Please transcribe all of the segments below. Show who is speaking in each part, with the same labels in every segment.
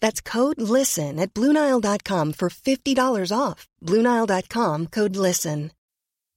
Speaker 1: That's code LISTEN at Bluenile.com for $50 off. Bluenile.com code LISTEN.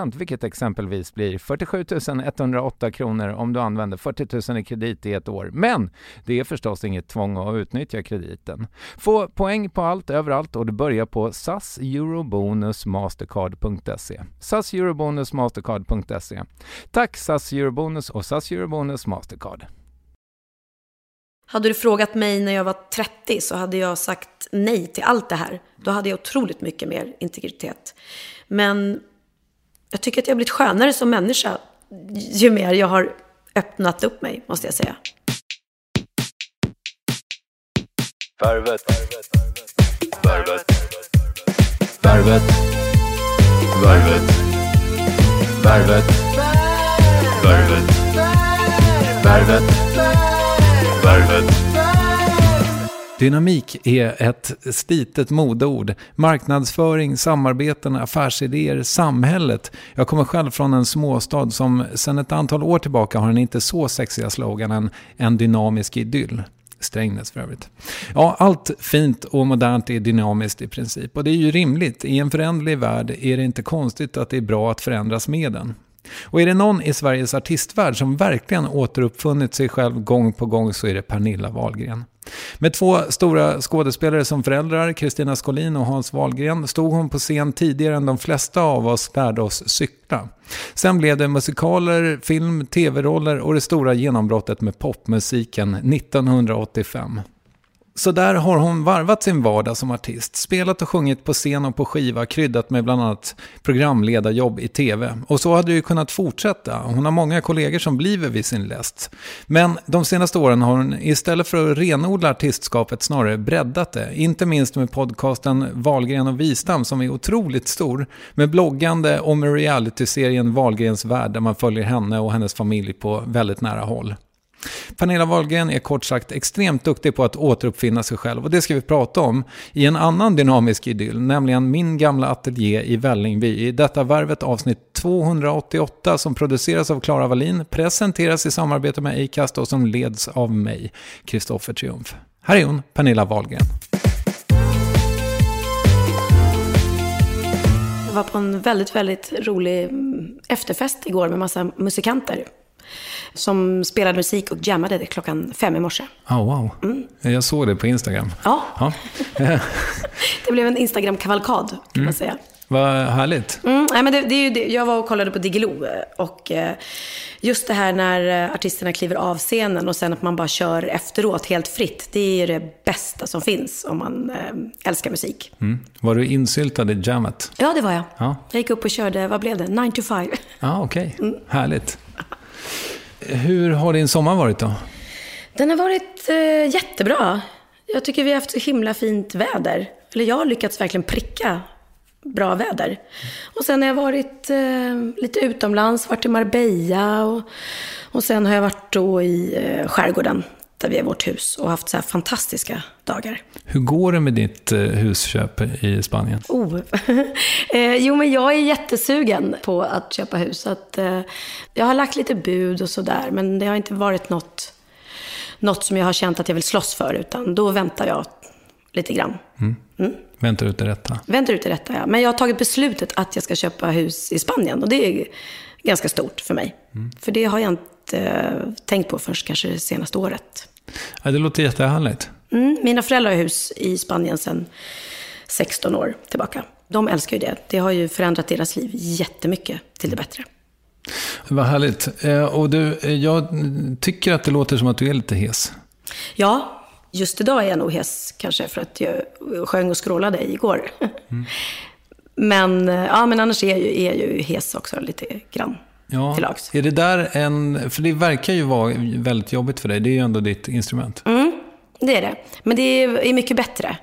Speaker 2: procent vilket exempelvis blir 47 108 kronor om du använder 40 000 i kredit i ett år. Men det är förstås inget tvång att utnyttja krediten. Få poäng på allt överallt och du börjar på SAS Eurobonus Mastercard.se. SAS Eurobonus Mastercard.se. Tack SAS Eurobonus och SAS Eurobonus Mastercard.
Speaker 3: Hade du frågat mig när jag var 30 så hade jag sagt nej till allt det här. Då hade jag otroligt mycket mer integritet. Men jag tycker att jag har blivit skönare som människa ju mer jag har öppnat upp mig, måste jag säga.
Speaker 4: Värvet. Värvet. Värvet. Värvet. Värvet. Värvet. Värvet. Värvet.
Speaker 2: Dynamik är ett slitet modeord. Marknadsföring, samarbeten, affärsidéer, samhället. Jag kommer själv från en småstad som sedan ett antal år tillbaka har den inte så sexiga sloganen En dynamisk idyll. Strängnäs för övrigt. Ja, allt fint och modernt är dynamiskt i princip. Och det är ju rimligt. I en föränderlig värld är det inte konstigt att det är bra att förändras med den. Och är det någon i Sveriges artistvärld som verkligen återuppfunnit sig själv gång på gång så är det Pernilla Wahlgren. Med två stora skådespelare som föräldrar, Kristina Skolin och Hans Wahlgren, stod hon på scen tidigare än de flesta av oss lärde oss cykla. Sen blev det musikaler, film, tv-roller och det stora genombrottet med popmusiken 1985. Så där har hon varvat sin vardag som artist, spelat och sjungit på scen och på skiva, kryddat med bland annat programledarjobb i tv. Och så hade det ju kunnat fortsätta. Hon har många kollegor som bliver vid sin läst. Men de senaste åren har hon istället för att renodla artistskapet snarare breddat det. Inte minst med podcasten Valgren och Wistam som är otroligt stor. Med bloggande och med realityserien Valgrens värld där man följer henne och hennes familj på väldigt nära håll. Pernilla Wahlgren är kort sagt extremt duktig på att återuppfinna sig själv och det ska vi prata om i en annan dynamisk idyll, nämligen min gamla ateljé i Vällingby. I detta värvet avsnitt 288 som produceras av Klara Wallin, presenteras i samarbete med Acast och som leds av mig, Kristoffer Triumf. Här är hon, Pernilla Wahlgren.
Speaker 3: Jag var på en väldigt, väldigt rolig mm, efterfest igår med massa musikanter som spelade musik och jammade klockan fem i morse.
Speaker 2: Oh, wow. Mm. Jag såg det på Instagram.
Speaker 3: Ja. ja. det blev en Instagram-kavalkad, kan mm. man säga.
Speaker 2: Vad härligt.
Speaker 3: Mm, nej, men det, det är ju det. Jag var och kollade på Diggiloo och eh, just det här när eh, artisterna kliver av scenen och sen att man bara kör efteråt helt fritt. Det är ju det bästa som finns om man eh, älskar musik.
Speaker 2: Mm. Var du insyltad i jammet?
Speaker 3: Ja, det var jag. Ja. Jag gick upp och körde, vad blev det? 9 to 5.
Speaker 2: Ja, okej. Okay. Mm. Härligt. Hur har din sommar varit då?
Speaker 3: Den har varit eh, jättebra. Jag tycker vi har haft så himla fint väder. Eller jag har lyckats verkligen pricka bra väder. Och sen har jag varit eh, lite utomlands, varit i Marbella och, och sen har jag varit då i eh, skärgården där vi är vårt hus och haft så här fantastiska dagar.
Speaker 2: Hur går det med ditt eh, husköp i Spanien?
Speaker 3: Oh. eh, jo, men jag är jättesugen på att köpa hus. Att, eh, jag har lagt lite bud och sådär, men det har inte varit något, något som jag har känt att jag vill slåss för, utan då väntar jag lite grann. Mm.
Speaker 2: Mm. Väntar ut det rätta.
Speaker 3: Väntar ut det rätta, ja. Men jag har tagit beslutet att jag ska köpa hus i Spanien och det är ganska stort för mig. Mm. För det har jag inte eh, tänkt på först kanske det senaste året.
Speaker 2: Ja, det låter jättehärligt.
Speaker 3: Mm, mina föräldrar har hus i Spanien sedan 16 år tillbaka. De älskar ju det. Det har ju förändrat deras liv jättemycket till det bättre.
Speaker 2: Vad härligt. Eh, och du, eh, jag tycker att det låter som att du är lite hes.
Speaker 3: Ja, just idag är jag nog hes kanske för att jag sjöng och skrålade igår. Mm. Men, eh, ja, men annars är jag, ju, är jag ju hes också lite grann.
Speaker 2: Ja, till lags. Är det där en, för det verkar ju vara väldigt jobbigt för dig. Det är ju ändå ditt instrument.
Speaker 3: Mm, det är det. Men det är mycket bättre.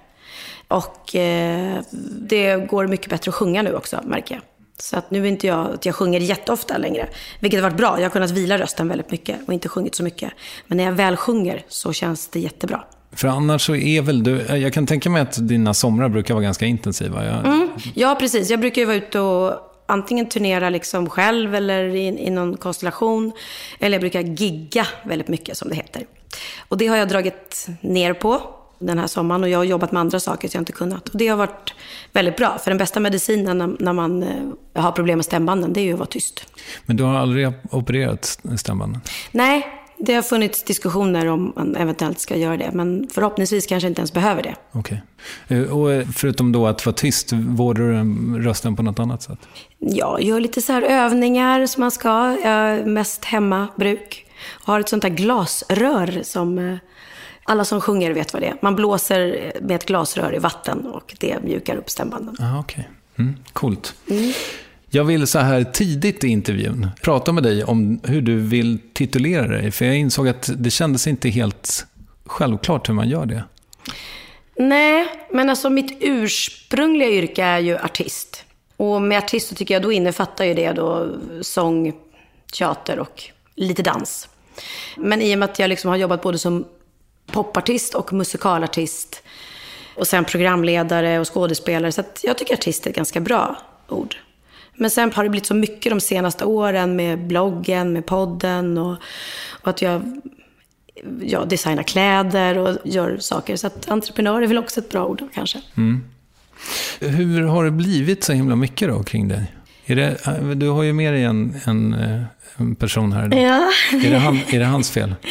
Speaker 3: Och eh, det går mycket bättre att sjunga nu också, märker jag. Så att nu är inte jag att jag sjunger jätteofta längre. Vilket har varit bra. Jag har kunnat vila rösten väldigt mycket och inte sjungit så mycket. Men när jag väl sjunger så känns det jättebra.
Speaker 2: För annars så är väl du, jag kan tänka mig att dina somrar brukar vara ganska intensiva. Jag...
Speaker 3: Mm, ja, precis. Jag brukar ju vara ute och antingen turnera liksom själv eller i, i någon konstellation. Eller jag brukar gigga väldigt mycket, som det heter. Och det har jag dragit ner på den här sommaren och jag har jobbat med andra saker så jag inte kunnat. Och det har varit väldigt bra, för den bästa medicinen när, när man eh, har problem med stämbanden, det är ju att vara tyst.
Speaker 2: Men du har aldrig opererat stämbanden?
Speaker 3: Nej, det har funnits diskussioner om man eventuellt ska göra det, men förhoppningsvis kanske inte ens behöver det.
Speaker 2: Okej. Okay. Eh, och eh, förutom då att vara tyst, vårdar du rösten på något annat sätt?
Speaker 3: Ja, jag gör lite så här övningar som man ska. Jag mest hemmabruk. Och har ett sånt här glasrör som eh, alla som sjunger vet vad det är. Man blåser med ett glasrör i vatten och det mjukar upp stämbanden.
Speaker 2: Ah, Okej, okay. mm, coolt. Mm. Jag vill så här tidigt i intervjun prata med dig om hur du vill titulera dig. För jag insåg att det kändes inte helt självklart hur man gör det.
Speaker 3: Nej, men alltså mitt ursprungliga yrke är ju artist. Och med artist så tycker jag då innefattar ju det då sång, teater och lite dans. Men i och med att jag liksom har jobbat både som popartist och musikalartist och sen programledare och skådespelare. Så jag tycker artist är ett ganska bra ord. Men sen har det blivit så mycket de senaste åren med bloggen, med podden och, och att jag ja, designar kläder och gör saker. Så att entreprenör är väl också ett bra ord kanske.
Speaker 2: Hur har det blivit så himla mycket då kring dig? Det, du har ju med dig en, en, en person här. idag.
Speaker 3: Ja.
Speaker 2: Är, det han, är det hans fel?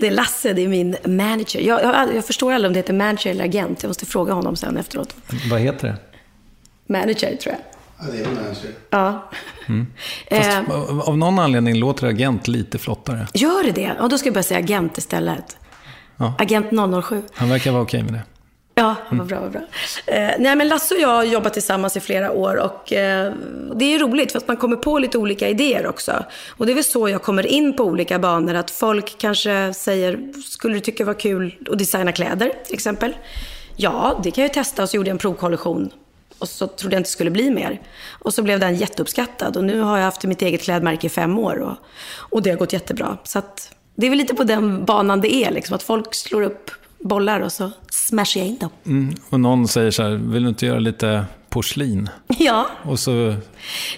Speaker 3: Det är Lasse, det är min manager. Jag, jag, jag förstår aldrig om det heter manager eller agent. Jag måste fråga honom sen efteråt.
Speaker 2: Vad heter det?
Speaker 3: Manager, tror jag.
Speaker 5: Ja, det är manager.
Speaker 3: Ja.
Speaker 2: Fast
Speaker 3: Eh,
Speaker 2: av någon anledning låter agent lite flottare.
Speaker 3: gör det det? Ja, då ska jag börja säga agent istället.
Speaker 2: Ja.
Speaker 3: Agent 007.
Speaker 2: Han verkar vara okej med det.
Speaker 3: Ja, vad bra, vad bra. Eh, nej, men Lasse och jag har jobbat tillsammans i flera år och eh, det är ju roligt för att man kommer på lite olika idéer också. Och det är väl så jag kommer in på olika banor, att folk kanske säger, skulle du tycka det var kul att designa kläder till exempel? Ja, det kan jag ju testa och så gjorde jag en provkollektion och så trodde jag inte det skulle bli mer. Och så blev den jätteuppskattad och nu har jag haft mitt eget klädmärke i fem år och, och det har gått jättebra. Så att det är väl lite på den banan det är, liksom, att folk slår upp bollar och så smashar jag in dem.
Speaker 2: Mm. Och någon säger så här, vill du inte göra lite porslin?
Speaker 3: Ja,
Speaker 2: Och så,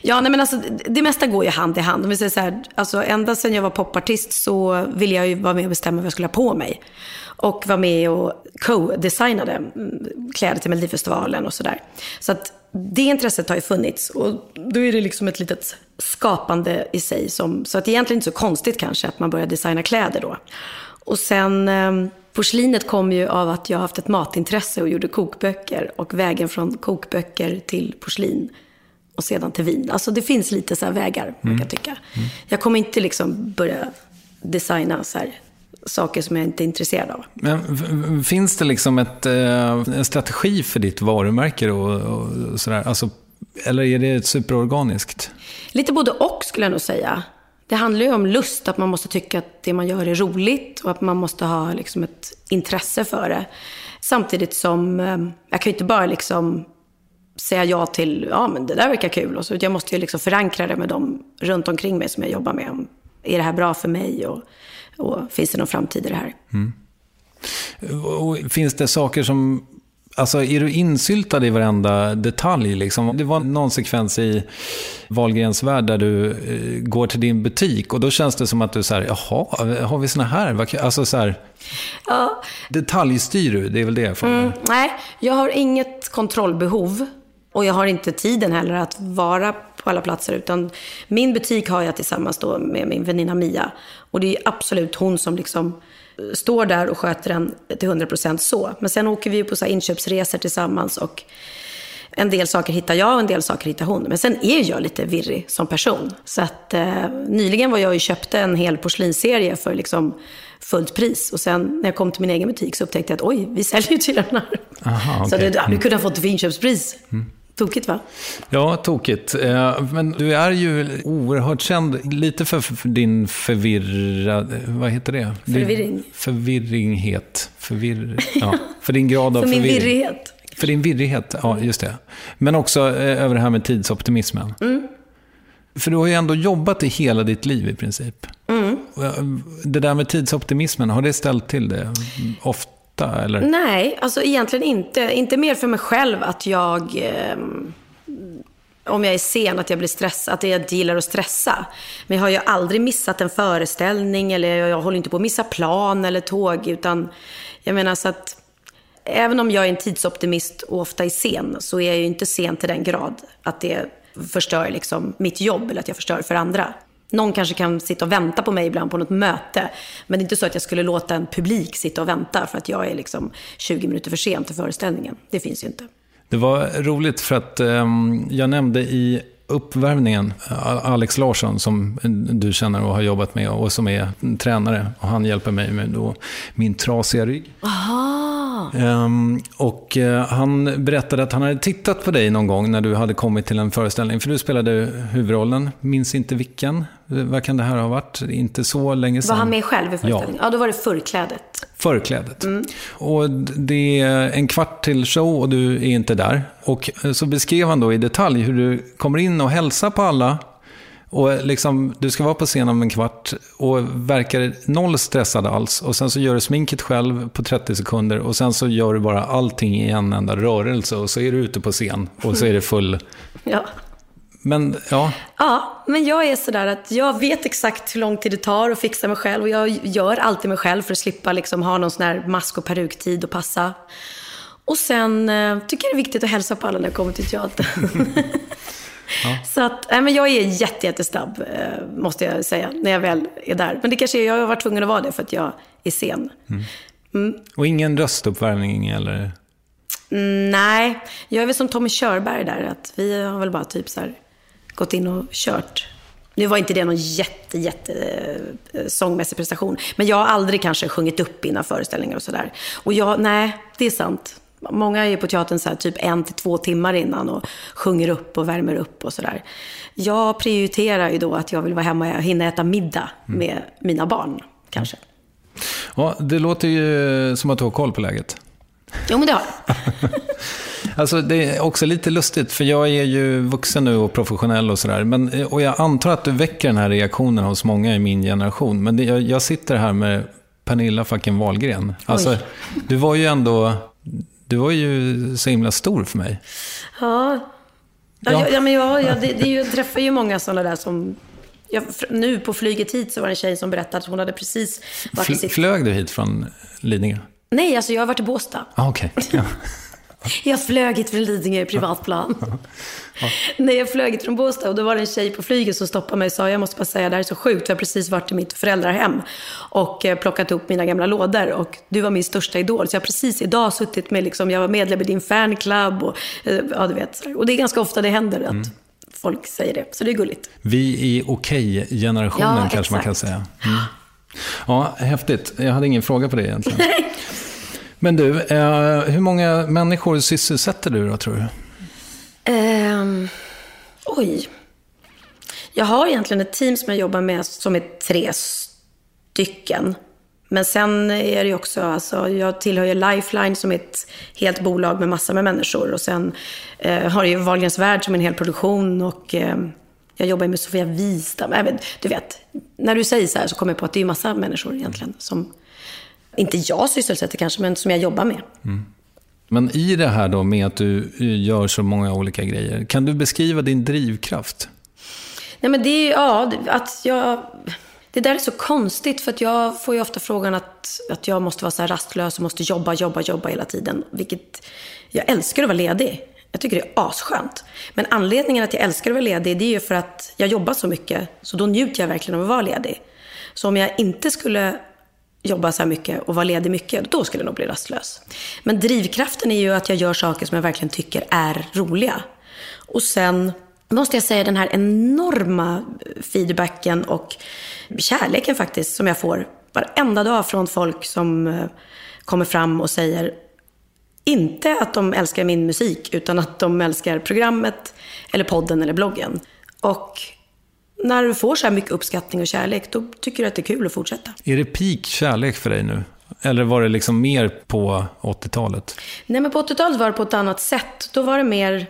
Speaker 3: ja nej, men alltså, det- mesta går ju hand i hand. Om vi säger så här, alltså, ända sedan jag var popartist så ville jag ju vara med och bestämma vad jag skulle ha på mig. Och vara med och co-designade mm, kläder till Melodifestivalen och sådär. Så att det intresset har ju funnits. Och då är det liksom ett litet skapande i sig. Som, så att det är egentligen inte så konstigt kanske att man börjar designa kläder då. Och sen eh, porslinet kom ju av att jag haft ett matintresse och gjorde kokböcker. Och vägen från kokböcker till porslin och sedan till vin. Alltså det finns lite så här vägar, man kan tycka. Jag kommer inte liksom börja designa så här saker som jag inte är intresserad av.
Speaker 2: men finns det liksom ett, eh, en strategi för ditt varumärke och, och sådär? Alltså, eller är det superorganiskt?
Speaker 3: Lite både och skulle jag nog säga. Det handlar ju om lust, att man måste tycka att det man gör är roligt och att man måste ha liksom ett intresse för det. Samtidigt som, eh, jag kan ju inte bara liksom säga ja till, ja men det där verkar kul. Och så, jag måste ju liksom förankra det med dem runt omkring mig som jag jobbar med. Är det här bra för mig och, och finns det någon framtid i det här? Mm.
Speaker 2: Och finns det saker som... Alltså är du insyltad i varenda detalj? Liksom? Det var någon sekvens i Wahlgrens värld där du eh, går till din butik och då känns det som att du säger jaha, har vi såna här? Vad kul." Alltså så här,
Speaker 3: Ja,
Speaker 2: detaljstyr du, det är väl det jag får
Speaker 3: Mm, nej, jag har inget kontrollbehov. Och jag har inte tiden heller att vara på alla platser. Utan min butik har jag tillsammans då med min väninna Mia. Och det är absolut hon som liksom står där och sköter den till 100% så. Men sen åker vi på så inköpsresor tillsammans. Och en del saker hittar jag och en del saker hittar hon. Men sen är jag lite virrig som person. Så att eh, nyligen var jag och köpte en hel porslinsserie för liksom fullt pris. Och sen när jag kom till min egen butik så upptäckte jag att oj, vi säljer ju till den här.
Speaker 2: Aha,
Speaker 3: Så
Speaker 2: okej. Mm.
Speaker 3: det, ja, du kunde ha fått för inköpspris. Tokigt va?
Speaker 2: Ja, tokigt. Eh, Men du är ju oerhört känd lite för din förvirrad... Vad heter det? Din
Speaker 3: Förvirring.
Speaker 2: Förvirringhet. Förvirr... Ja, för din grad av
Speaker 3: För min
Speaker 2: förvirring.
Speaker 3: virrighet.
Speaker 2: För din virrighet, ja just det. Men också eh, över det här med tidsoptimismen.
Speaker 3: Mm.
Speaker 2: För du har ju ändå jobbat i hela ditt liv i princip.
Speaker 3: Mm.
Speaker 2: Eh, Det där med tidsoptimismen, har det ställt till det ofta? Eller?
Speaker 3: Nej, alltså egentligen inte. Inte mer för mig själv att jag, eh, om jag är sen, att jag blir stressad, att jag inte gillar att stressa. Men jag har ju aldrig missat en föreställning eller jag håller inte på att missa plan eller tåg. Utan jag menar så att även om jag är en tidsoptimist och ofta är sen så är jag ju inte sen till den grad att det förstör liksom mitt jobb eller att jag förstör för andra. Någon kanske kan sitta och vänta på mig ibland på något möte. Men det är inte så att jag skulle låta en publik sitta och vänta för att jag är liksom 20 minuter för sent till föreställningen. Det finns ju inte.
Speaker 2: Det var roligt för att ehm, jag nämnde i uppvärmningen eh, Alex Larsson som du känner och har jobbat med och som är tränare. Och han hjälper mig med då min trasiga rygg. Ehm, och eh, han berättade att han hade tittat på dig någon gång när du hade kommit till en föreställning. För du spelade huvudrollen, minns inte vilken. Eh, Vad kan det här ha varit? Inte så länge sedan.
Speaker 3: Var han med själv i föreställningen?
Speaker 2: Ja,
Speaker 3: Ja, då var det förklädet.
Speaker 2: förklädet. Och det är en kvart till show och du är inte där. Och eh, så beskrev han då i detalj hur du kommer in och hälsar på alla. Och liksom, du ska vara på scen om en kvart och verkar noll stressad alls. Och sen så gör du sminket själv på 30 sekunder och sen så gör du bara allting i en enda rörelse och så är du ute på scen och så är det full...
Speaker 3: Ja.
Speaker 2: Men ja,
Speaker 3: Ja, men jag är sådär att jag vet exakt hur lång tid det tar att fixa mig själv. Och jag gör alltid mig själv för att slippa liksom ha någon sån här mask och peruktid och passa. Och sen eh, tycker jag det är viktigt att hälsa på alla när jag kommer till teatern. Så att, nej, men jag är jätte, jättesnabb, eh, måste jag säga, när jag väl är där. Men det kanske är, jag har varit tvungen att vara det för att jag är sen.
Speaker 2: och ingen röstuppvärmning eller?
Speaker 3: Mm, nej, jag är väl som Tommy Körberg där, att vi har väl bara typ så här gått in och kört. Nu var inte det någon jätte, jätte eh, sångmässig prestation, men jag har aldrig kanske sjungit upp innan föreställningar och sådär. Och jag, nej, det är sant. Många är på teatern så här, typ en till två timmar innan och sjunger upp och värmer upp och sådär. Jag prioriterar ju då att jag vill vara hemma och hinna äta middag med mina barn, kanske.
Speaker 2: Ja, det låter ju som att du har koll på läget.
Speaker 3: Jo, men det har jag.
Speaker 2: Alltså det är också lite lustigt, för jag är ju vuxen nu och professionell och sådär. Men- Och jag antar att du väcker den här reaktionen hos många i min generation. Men det, jag, jag sitter här med Pernilla fucking Wahlgren. Alltså, du var ju ändå, du var ju så himla stor för mig.
Speaker 3: Ja, ja,
Speaker 2: Ja.
Speaker 3: ja. ja men jag, ja, det, det är ju, jag träffar ju många sådana där som... Jag, nu på flyget hit så var det en tjej som berättade att hon hade precis varit i sitt...
Speaker 2: flög du hit från Lidingö?
Speaker 3: Nej, alltså jag har varit i Båstad.
Speaker 2: Ah, Okej. Ja.
Speaker 3: Jag flög hit från Lidingö i privatplan. Nej, jag flög hit från Båstad och då var det en tjej på flyget som stoppade mig och sa, jag måste bara säga, det här är så sjukt, jag har precis varit i mitt föräldrahem och eh, plockat upp mina gamla lådor och du var min största idol. Så jag har precis idag suttit med, liksom, jag var medlem i din fanclub och, eh, ja du vet. Och det är ganska ofta det händer att folk säger det, så det är gulligt.
Speaker 2: Vi är okej-generationen
Speaker 3: Ja,
Speaker 2: kanske man kan
Speaker 3: exakt.
Speaker 2: säga. Mm. Ja, häftigt. Jag hade ingen fråga på det egentligen. Men du, eh, hur många människor sysselsätter du då, tror du?
Speaker 3: Eh, oj. Jag har egentligen ett team som jag jobbar med som är tre stycken. Men sen är det ju också, alltså, jag tillhör ju Lifeline som är ett helt bolag med massor med människor. Och sen eh, har jag ju Wahlgrens Värld som är en hel produktion och eh, jag jobbar ju med Sofia Wistam. Äh, du vet, när du säger så här så kommer jag på att det är ju massa människor egentligen som, inte jag sysselsätter kanske, men som jag jobbar med.
Speaker 2: Men i det här då med att du eh, gör så många olika grejer, kan du beskriva din drivkraft?
Speaker 3: Nej men det är ja, att jag... Det där är så konstigt för att jag får ju ofta frågan att, att jag måste vara så här rastlös och måste jobba, jobba, jobba hela tiden. Vilket, jag älskar att vara ledig. Jag tycker det är asskönt. Men anledningen att jag älskar att vara ledig, det är ju för att jag jobbar så mycket. Så då njuter jag verkligen av att vara ledig. Så om jag inte skulle jobba så här mycket och vara ledig mycket, då skulle jag nog bli rastlös. Men drivkraften är ju att jag gör saker som jag verkligen tycker är roliga. Och sen måste jag säga den här enorma feedbacken och kärleken faktiskt som jag får varenda dag från folk som eh, kommer fram och säger inte att de älskar min musik, utan att de älskar programmet, eller podden eller bloggen. Och när du får så här mycket uppskattning och kärlek, då tycker du att det är kul att fortsätta.
Speaker 2: Är det peak kärlek för dig nu? Eller var det liksom mer på 80-talet?
Speaker 3: Nej, men på 80-talet var det på ett annat sätt. Då var det mer...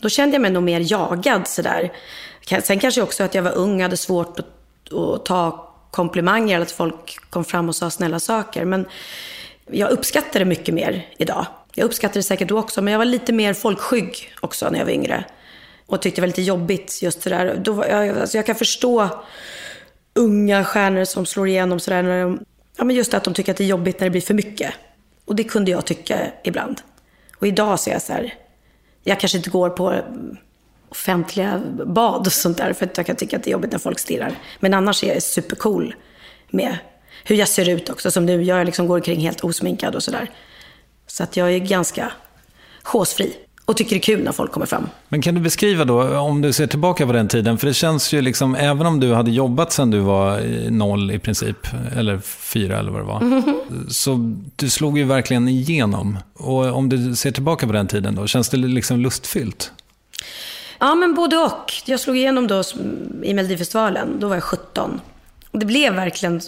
Speaker 3: Då kände jag mig nog mer jagad sådär. Sen kanske också att jag var ung, hade svårt att, att ta komplimanger, eller att folk kom fram och sa snälla saker. Men jag uppskattar det mycket mer idag. Jag uppskattade det säkert då också, men jag var lite mer folkskygg också när jag var yngre. Och tyckte det var lite jobbigt just sådär. Då var jag, alltså jag kan förstå unga stjärnor som slår igenom sådär när de, ja men just att de tycker att det är jobbigt när det blir för mycket. Och det kunde jag tycka ibland. Och idag ser jag så här, jag kanske inte går på mm, offentliga bad och sånt där för att jag kan tycka att det är jobbigt när folk stirrar. Men annars är jag supercool med hur jag ser ut också. Som nu, jag liksom går omkring helt osminkad och sådär. Så att jag är ganska håsfri och tycker det är kul när folk kommer fram.
Speaker 2: Men kan du beskriva då, om du ser tillbaka på den tiden, för det känns ju liksom, även om du hade jobbat sedan du var noll i princip, eller fyra eller vad det var, så du slog ju verkligen igenom. Och om du ser tillbaka på den tiden då, känns det liksom lustfyllt?
Speaker 3: Ja, men både och. Jag slog igenom då i Melodifestivalen. Då var jag 17. Och det blev verkligen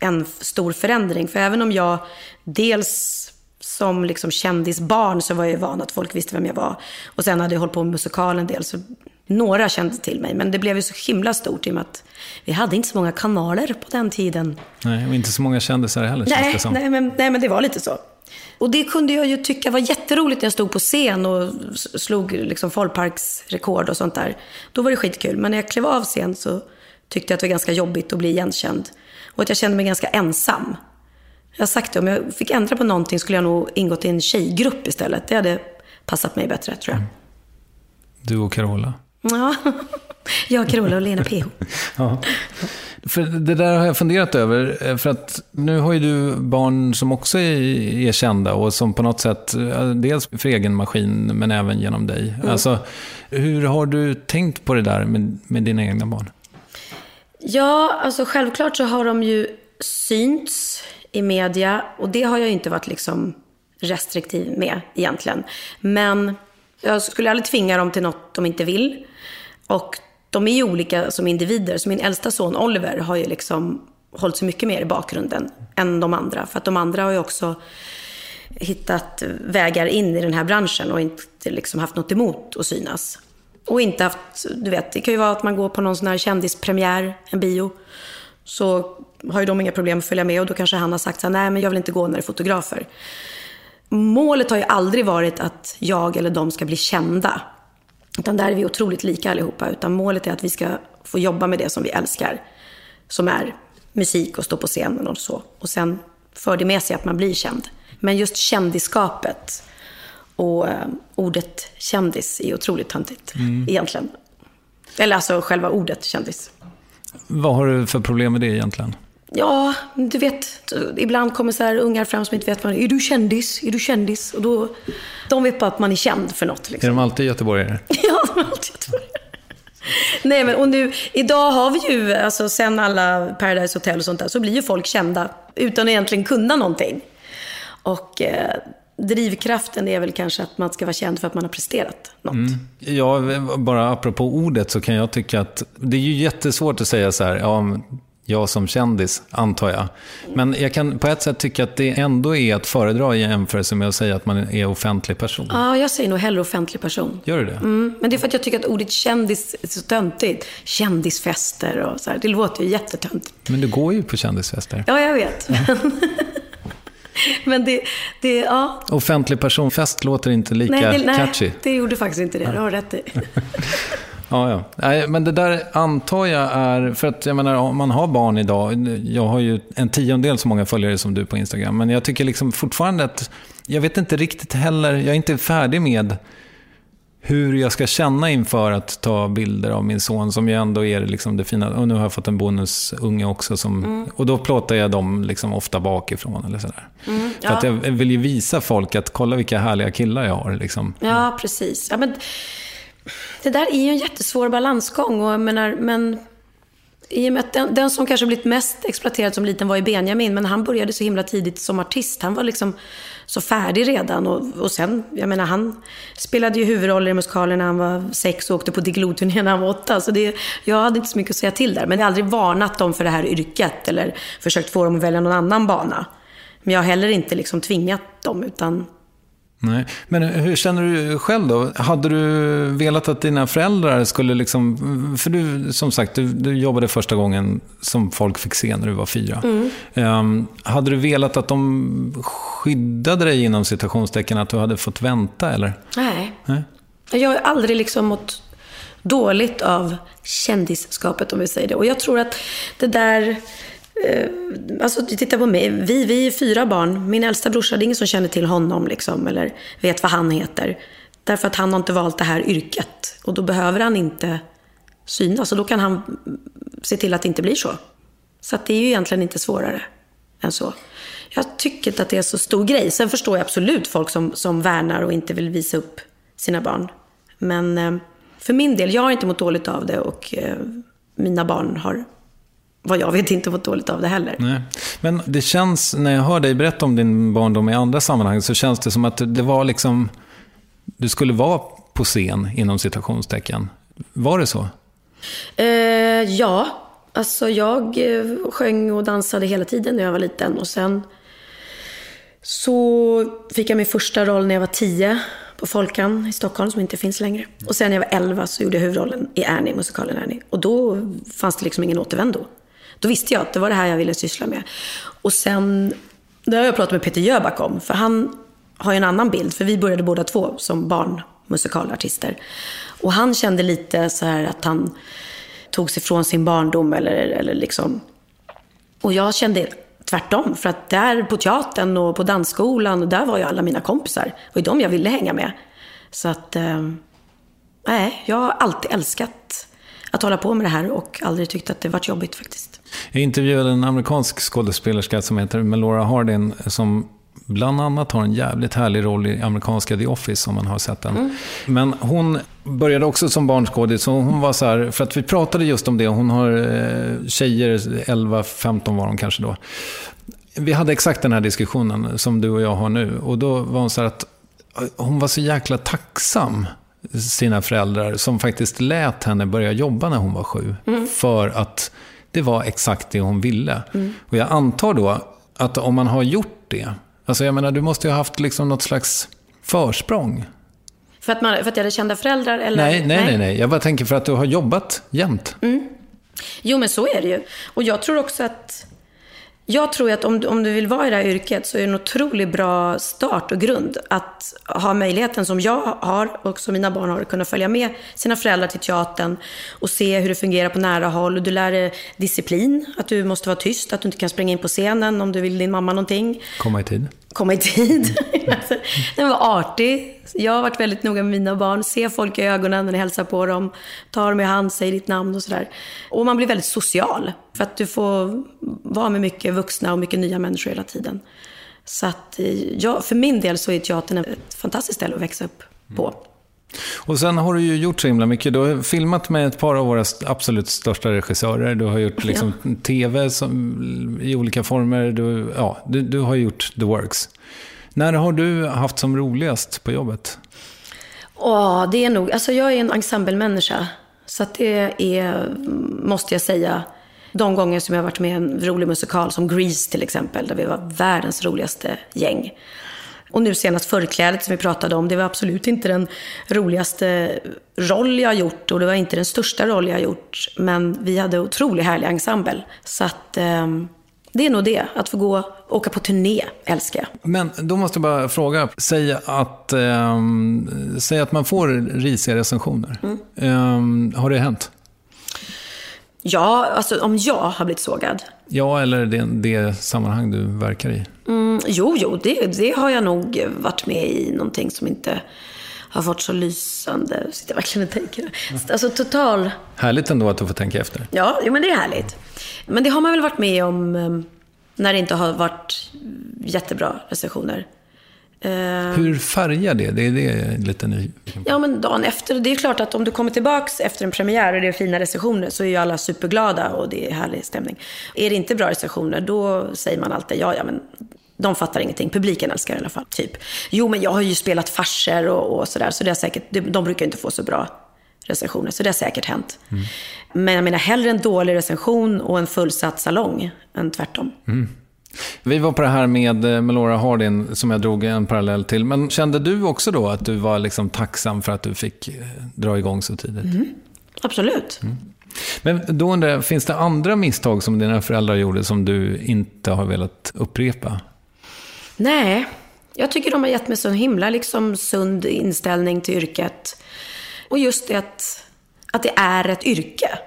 Speaker 3: en stor förändring. För även om jag dels som liksom kändisbarn så var jag ju van att folk visste vem jag var. Och sen hade jag hållit på med musikal en del. Så några kände till mig. Men det blev ju så himla stort i och med att vi hade inte så många kanaler på den tiden.
Speaker 2: Nej, och inte så många kändisar heller känns
Speaker 3: Nej,
Speaker 2: det som.
Speaker 3: nej, men, nej, men det var lite så. Och det kunde jag ju tycka var jätteroligt när jag stod på scen och slog liksom folkparksrekord och sånt där. Då var det skitkul. Men när jag klev av scen så tyckte jag att det var ganska jobbigt att bli igenkänd. Och att jag kände mig ganska ensam. Jag har sagt det, om jag fick ändra på någonting skulle jag nog ingått i en tjejgrupp istället. Det hade passat mig bättre, tror jag.
Speaker 2: Du och Carola.
Speaker 3: Ja, jag, Carola och Lena PH.
Speaker 2: Ja. För det där har jag funderat över, eh, för att nu har ju du barn som också är, är kända och som på något sätt, eh, dels för egen maskin men även genom dig. Alltså, hur har du tänkt på det där med, med dina egna barn?
Speaker 3: Ja, alltså självklart så har de ju synts i media och det har jag ju inte varit liksom restriktiv med egentligen. Men jag skulle aldrig tvinga dem till något de inte vill. Och de är ju olika som individer. Så min äldsta son Oliver har ju liksom hållit sig mycket mer i bakgrunden än de andra. För att de andra har ju också hittat vägar in i den här branschen och inte liksom haft något emot att synas. Och inte haft, du vet, det kan ju vara att man går på någon sån här kändispremiär, en bio. Så har ju de inga problem att följa med och då kanske han har sagt så här, nej men jag vill inte gå när det är fotografer. Målet har ju aldrig varit att jag eller de ska bli kända. Utan där är vi otroligt lika allihopa. Utan målet är att vi ska få jobba med det som vi älskar. Som är musik och stå på scenen och så. Och sen för det med sig att man blir känd. Men just kändiskapet och eh, ordet kändis är otroligt töntigt egentligen. Eller alltså själva ordet kändis.
Speaker 2: Vad har du för problem med det egentligen?
Speaker 3: Ja, du vet, ibland kommer så här ungar fram som inte vet vad är. Är du kändis? Är du kändis? Och då, de vet bara att man är känd för något.
Speaker 2: Är
Speaker 3: Liksom.
Speaker 2: de alltid göteborgare?
Speaker 3: Ja, de är alltid göteborgare. Nej, men och nu, idag har vi ju, alltså sen alla Paradise Hotel och sånt där, så blir ju folk kända utan att egentligen kunna någonting. Och eh, drivkraften är väl kanske att man ska vara känd för att man har presterat något.
Speaker 2: Ja, bara apropå ordet så kan jag tycka att det är ju jättesvårt att säga så här, ja, jag som kändis, antar jag. Men jag kan på ett sätt tycka att det ändå är att föredra i jämförelse med att säga att man är offentlig person.
Speaker 3: Ja, jag säger nog hellre offentlig person.
Speaker 2: Gör du det?
Speaker 3: Mm, men det är för att jag tycker att ordet kändis är så töntigt. Kändisfester och så här. Det låter ju jättetöntigt.
Speaker 2: Men du går ju på kändisfester.
Speaker 3: Ja, jag vet. Men det, det, ja.
Speaker 2: Offentlig personfest låter inte lika
Speaker 3: Nej, det, nej,
Speaker 2: catchy.
Speaker 3: det gjorde faktiskt inte det. Du har rätt i.
Speaker 2: Ja, ja. Nej, men det där antar jag är, för att jag menar om man har barn idag, jag har ju en tiondel så många följare som du på Instagram, men jag tycker liksom fortfarande att, jag vet inte riktigt heller, jag är inte färdig med hur jag ska känna inför att ta bilder av min son, som ju ändå är liksom det fina. Och nu har jag fått en bonusunge också, som, och då plåtar jag dem liksom ofta bakifrån. Eller sådär. För att jag vill ju visa folk att kolla vilka härliga killar jag har. Liksom.
Speaker 3: Ja, precis. Ja, men, det där är ju en jättesvår balansgång. Och jag menar, men i och med att den, den som kanske blivit mest exploaterad som liten var ju Benjamin, men han började så himla tidigt som artist. Han var liksom så färdig redan. Och, och sen, jag menar, han spelade ju huvudroller i musikalen när han var sex och åkte på Diggiloo-turné när han var åtta. Så det, jag hade inte så mycket att säga till där. Men jag har aldrig varnat dem för det här yrket eller försökt få dem att välja någon annan bana. Men jag har heller inte liksom tvingat dem, utan
Speaker 2: Nej. Men hur känner du själv då? Hade du velat att dina föräldrar skulle liksom... För du, som sagt, du, du jobbade första gången som folk fick se när du var fyra. Um, hade du velat att de skyddade dig inom citationstecken, att du hade fått vänta eller?
Speaker 3: nej.
Speaker 2: Nej.
Speaker 3: Jag har aldrig liksom mått dåligt av kändisskapet om vi säger det. Och jag tror att det där... Eh, alltså titta på mig. Vi, vi är fyra barn. Min äldsta brorsa, det är ingen som känner till honom liksom, eller vet vad han heter. Därför att han har inte valt det här yrket. Och då behöver han inte synas. Och då kan han se till att det inte blir så. Så att det är ju egentligen inte svårare än så. Jag tycker inte att det är så stor grej. Sen förstår jag absolut folk som, som värnar och inte vill visa upp sina barn. Men eh, för min del, jag har inte mått dåligt av det och eh, mina barn har, vad jag vet, inte mått dåligt av det heller.
Speaker 2: Nej. Men det känns, när jag hör dig berätta om din barndom i andra sammanhang, så känns det som att det var liksom... Du skulle vara på scen, inom citationstecken. Var det så?
Speaker 3: Eh, ja, alltså jag eh, sjöng och dansade hela tiden när jag var liten. Och sen så fick jag min första roll när jag var tio på Folkan i Stockholm, som inte finns längre. Och sen när jag var elva så gjorde jag huvudrollen i Annie, musikalen Annie. Och då fanns det liksom ingen återvändo. Då visste jag att det var det här jag ville syssla med. Och sen Det har jag pratat med Peter Jöback om, för han har ju en annan bild. För vi började båda två som barnmusikalartister. Och han kände lite så här att han tog sig från sin barndom eller, eller liksom... Och jag kände tvärtom. För att där på teatern och på dansskolan, och där var ju alla mina kompisar. Det var ju de jag ville hänga med. Så att... Eh, nej, jag har alltid älskat att hålla på med det här och aldrig tyckt att det varit jobbigt faktiskt.
Speaker 2: Jag intervjuade en amerikansk skådespelerska som heter Melora Hardin som bland annat har en jävligt härlig roll i amerikanska The Office om man har sett den. Mm. Men hon började också som barnskådis och hon var så här, för att vi pratade just om det, hon har eh, tjejer, 11-15 var de kanske då. Vi hade exakt den här diskussionen som du och jag har nu och då var hon så här att hon var så jäkla tacksam sina föräldrar som faktiskt lät henne börja jobba när hon var sju. Mm. För att det var exakt det hon ville. Mm. Och jag antar då att om man har gjort det, alltså jag menar du måste ju ha haft liksom något slags försprång.
Speaker 3: För att, man, för att jag hade kända föräldrar? Eller?
Speaker 2: Nej, nej, nej, nej. Jag bara tänker för att du har jobbat jämt.
Speaker 3: Mm. Jo, men så är det ju. Och jag tror också att jag tror att om, om du vill vara i det här yrket så är det en otroligt bra start och grund att ha möjligheten som jag har och som mina barn har att kunna följa med sina föräldrar till teatern och se hur det fungerar på nära håll. Och du lär dig disciplin, att du måste vara tyst, att du inte kan springa in på scenen om du vill din mamma någonting.
Speaker 2: Komma i tid.
Speaker 3: Komma i tid. Alltså, den var artig. Jag har varit väldigt noga med mina barn. Se folk i ögonen när ni hälsar på dem. Ta dem i hand, säg ditt namn och sådär. Och man blir väldigt social. För att du får vara med mycket vuxna och mycket nya människor hela tiden. Så att, eh, jag, för min del så är teatern ett fantastiskt ställe att växa upp på. Mm.
Speaker 2: Och sen har du ju gjort så himla mycket. Du har filmat med ett par av våra absolut största regissörer. Du har gjort liksom ja. tv som, i olika former. Du, ja, du, du, har gjort the works. När har du haft som roligast på jobbet?
Speaker 3: Åh, det är nog, alltså jag är en ensemblemänniska. Så det är, måste jag säga, de gånger som jag har varit med i en rolig musikal, som Grease till exempel, där vi var världens roligaste gäng. Och nu senast Förklädet som vi pratade om, det var absolut inte den roligaste roll jag har gjort och det var inte den största roll jag har gjort. Men vi hade otroligt härlig ensemble. Så att eh, det är nog det, att få gå åka på turné älskar jag.
Speaker 2: Men då måste jag bara fråga, säg att, eh, säg att man får risiga recensioner. Mm. Eh, har det hänt?
Speaker 3: Ja, alltså om jag har blivit sågad.
Speaker 2: Ja, eller det, det sammanhang du verkar i.
Speaker 3: Mm, jo, jo, det, det har jag nog varit med i någonting som inte har fått så lysande. Sitter jag verkligen och tänker. Alltså total...
Speaker 2: Härligt ändå att du får tänka efter.
Speaker 3: Ja, jo, men det är härligt. Men det har man väl varit med om ehm, när det inte har varit jättebra recensioner.
Speaker 2: Eh, Hur färgar det? Det är det lite ny.
Speaker 3: Ja, men dagen efter. Det är klart att om du kommer tillbaks efter en premiär och det är fina recensioner så är ju alla superglada och det är härlig stämning. Är det inte bra recensioner, då säger man alltid ja, ja, men de fattar ingenting. Publiken älskar det i alla fall. Typ. Jo, men jag har ju spelat farser och, och sådär, så det har säkert, de brukar inte få så bra recensioner, så det har säkert hänt. Mm. Men jag menar, hellre en dålig recension och en fullsatt salong än tvärtom. Mm.
Speaker 2: Vi var på det här med eh, Melora Hardin som jag drog en parallell till. Men kände du också då att du var liksom tacksam för att du fick eh, dra igång så tidigt? Mm.
Speaker 3: Absolut. Mm.
Speaker 2: Men då undrar jag, finns det andra misstag som dina föräldrar gjorde som du inte har velat upprepa?
Speaker 3: Nej, jag tycker de har gett mig så himla liksom sund inställning till yrket. Och just det att, att det är ett yrke.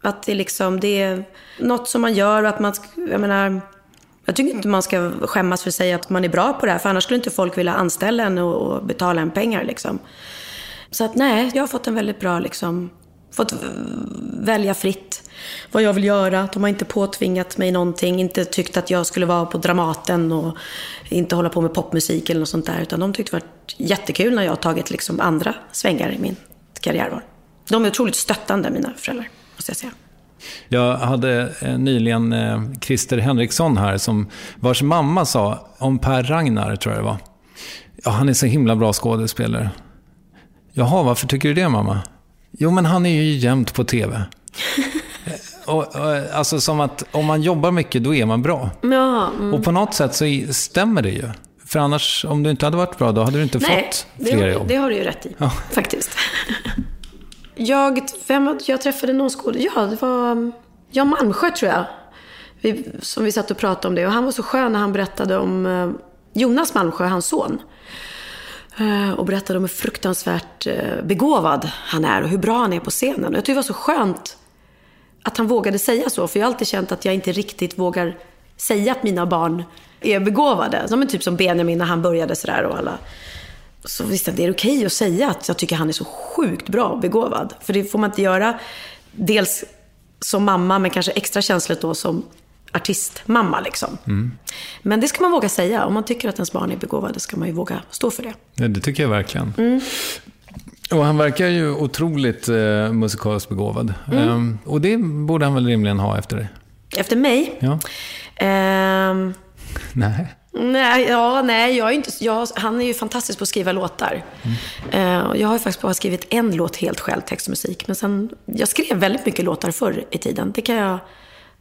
Speaker 3: Att det, liksom, det är något som man gör och att man, jag menar, jag tycker inte man ska skämmas för att säga att man är bra på det här, för annars skulle inte folk vilja anställa en och, betala en pengar. Liksom. Så att nej, jag har fått en väldigt bra, liksom, fått välja fritt vad jag vill göra. De har inte påtvingat mig någonting, inte tyckt att jag skulle vara på Dramaten och inte hålla på med popmusik eller något sånt där. Utan de tyckte det var jättekul när jag har tagit liksom andra svängar i min karriär. De är otroligt stöttande, mina föräldrar, måste jag säga.
Speaker 2: Jag hade eh, nyligen eh, Christer Henriksson här, som, vars mamma sa om Per Ragnar, tror jag det var. Ja, han är så himla bra skådespelare. Jaha, varför tycker du det mamma? Jo, men han är ju jämt på TV. och, och, alltså som att om man jobbar mycket, då är man bra.
Speaker 3: Ja, mm.
Speaker 2: Och på något sätt så stämmer det ju. För annars, om du inte hade varit bra, då hade du inte Nej, fått fler
Speaker 3: det,
Speaker 2: jobb.
Speaker 3: det har du ju rätt i, ja. faktiskt. Jag, vem, jag träffade någon skådespelare, ja det var Jan Malmsjö tror jag. Vi, som vi satt och pratade om det. Och han var så skön när han berättade om eh, Jonas Malmsjö, hans son. Eh, och berättade om hur fruktansvärt eh, begåvad han är och hur bra han är på scenen. Och jag tyckte det var så skönt att han vågade säga så. För jag har alltid känt att jag inte riktigt vågar säga att mina barn är begåvade. Som en typ som Benjamin när han började sådär och alla. Så visst, det är okej att säga att jag tycker han är så sjukt bra och begåvad. För det får man inte göra. Dels som mamma, men kanske extra känsligt då som artistmamma. Liksom. Men det ska man våga säga. Om man tycker att ens barn är begåvade ska man ju våga stå för det.
Speaker 2: Ja, det tycker jag verkligen. Och han verkar ju otroligt eh, musikaliskt begåvad. Ehm, och det borde han väl rimligen ha efter dig?
Speaker 3: Efter mig?
Speaker 2: Ja.
Speaker 3: Ehm,
Speaker 2: Nej.
Speaker 3: Nej, ja, nej jag är inte, jag, han är ju fantastisk på att skriva låtar. Och jag har ju faktiskt bara skrivit en låt helt själv, text och musik. Men sen, jag skrev väldigt mycket låtar förr i tiden. Det kan jag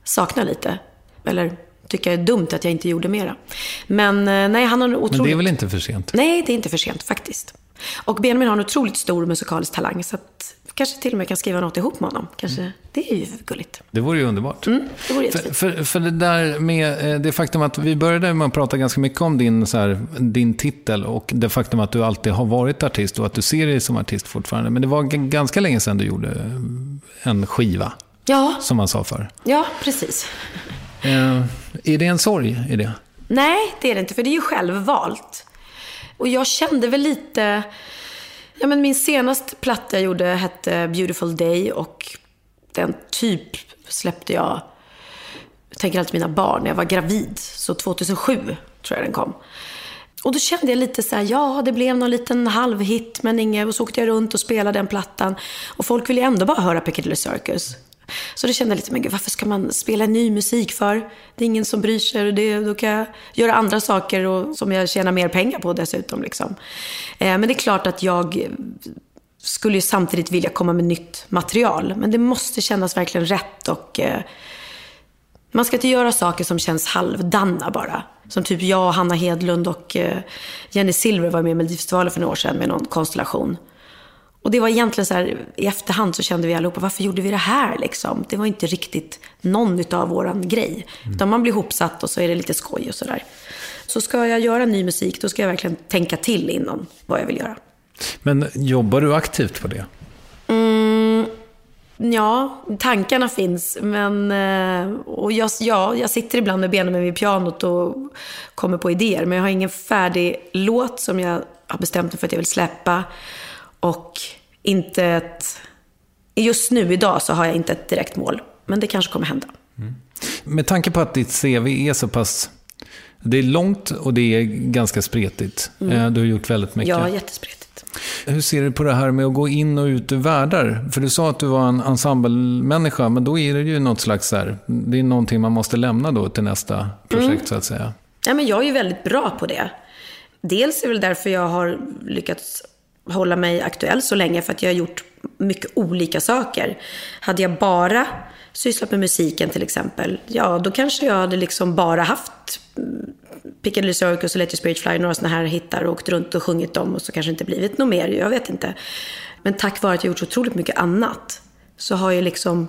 Speaker 3: sakna lite. Eller tycka är dumt att jag inte gjorde mera. Men eh, nej, han har en otroligt...
Speaker 2: Men det är väl inte för sent?
Speaker 3: Nej, det är inte för sent faktiskt. Och Benjamin har en otroligt stor musikalisk talang. Så att kanske till och med kan skriva något ihop med honom. Kanske, Det är ju gulligt.
Speaker 2: Det vore ju underbart.
Speaker 3: Mm, det vore
Speaker 2: För, för, för det där med eh, det faktum att vi började med att prata ganska mycket om din, så här, din titel och det faktum att du alltid har varit artist och att du ser dig som artist fortfarande. Men det var ganska länge sedan du gjorde eh, en skiva,
Speaker 3: Ja,
Speaker 2: som man sa förr.
Speaker 3: ja, precis.
Speaker 2: Eh, är det en sorg i det?
Speaker 3: Nej, det är det inte, för det är ju självvalt. Och jag kände väl lite... Ja, men min senaste platta jag gjorde hette Beautiful Day och den typ släppte jag... Jag tänker alltid mina barn, när jag var gravid. Så 2007 tror jag den kom. Och då kände jag lite så här, ja det blev någon liten halvhit men inget. Och så åkte jag runt och spelade den plattan. Och folk ville ju ändå bara höra Piccadilly Circus. Så det kände jag lite, men gud, varför ska man spela ny musik för? Det är ingen som bryr sig. och Det, då kan jag göra andra saker och, som jag tjänar mer pengar på dessutom. Liksom. Eh, men det är klart att jag skulle ju samtidigt vilja komma med nytt material. Men det måste kännas verkligen rätt och eh, man ska inte göra saker som känns halvdanna bara. Som typ jag, och Hanna Hedlund och eh, Jenny Silver var med i Melodifestivalen för några år sedan med någon konstellation. Och det var egentligen så här, i efterhand så kände vi allihopa, varför gjorde vi det här liksom? Det var inte riktigt någon utav våran grej. Utan man blir ihopsatt och så är det lite skoj och sådär. Så ska jag göra ny musik, då ska jag verkligen tänka till innan vad jag vill göra.
Speaker 2: Men jobbar du aktivt på det?
Speaker 3: Ja, tankarna finns. Men, eh, och jag, ja, jag sitter ibland med benen vid pianot och kommer på idéer. Men jag har ingen färdig låt som jag har bestämt mig för att jag vill släppa. Och inte ett... Just nu, idag, så har jag inte ett direkt mål. Men det kanske kommer hända.
Speaker 2: Med tanke på att ditt CV är så pass... Det är långt och det är ganska spretigt. Eh, Du har gjort väldigt mycket.
Speaker 3: Ja, jättespretigt.
Speaker 2: Hur ser du på det här med att gå in och ut ur världar? För du sa att du var en ensemblemänniska, men då är det ju något slags så här, det är någonting man måste lämna då till nästa projekt så att säga.
Speaker 3: Ja, men jag är ju väldigt bra på det. Dels är det väl därför jag har lyckats hålla mig aktuell så länge, för att jag har gjort mycket olika saker. Hade jag bara sysslat med musiken till exempel, ja då kanske jag hade liksom bara haft mm, Piccadilly Circus och Let Your Spirit Fly, några sådana här hittar och åkt runt och sjungit dem och så kanske inte blivit något mer, jag vet inte. Men tack vare att jag gjort så otroligt mycket annat så har jag liksom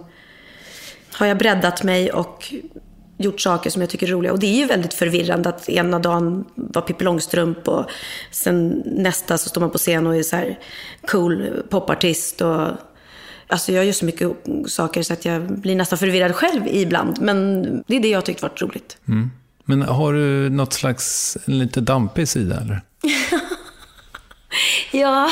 Speaker 3: har jag breddat mig och gjort saker som jag tycker är roliga. Och det är ju väldigt förvirrande att ena dagen var Pippi Långstrump och sen nästa så står man på scen och är så här cool popartist. Och, alltså jag gör så mycket saker så att jag blir nästan förvirrad själv ibland. Men det är det jag har tyckt varit roligt.
Speaker 2: Men har du något slags lite dampig sida eller?
Speaker 3: Ja.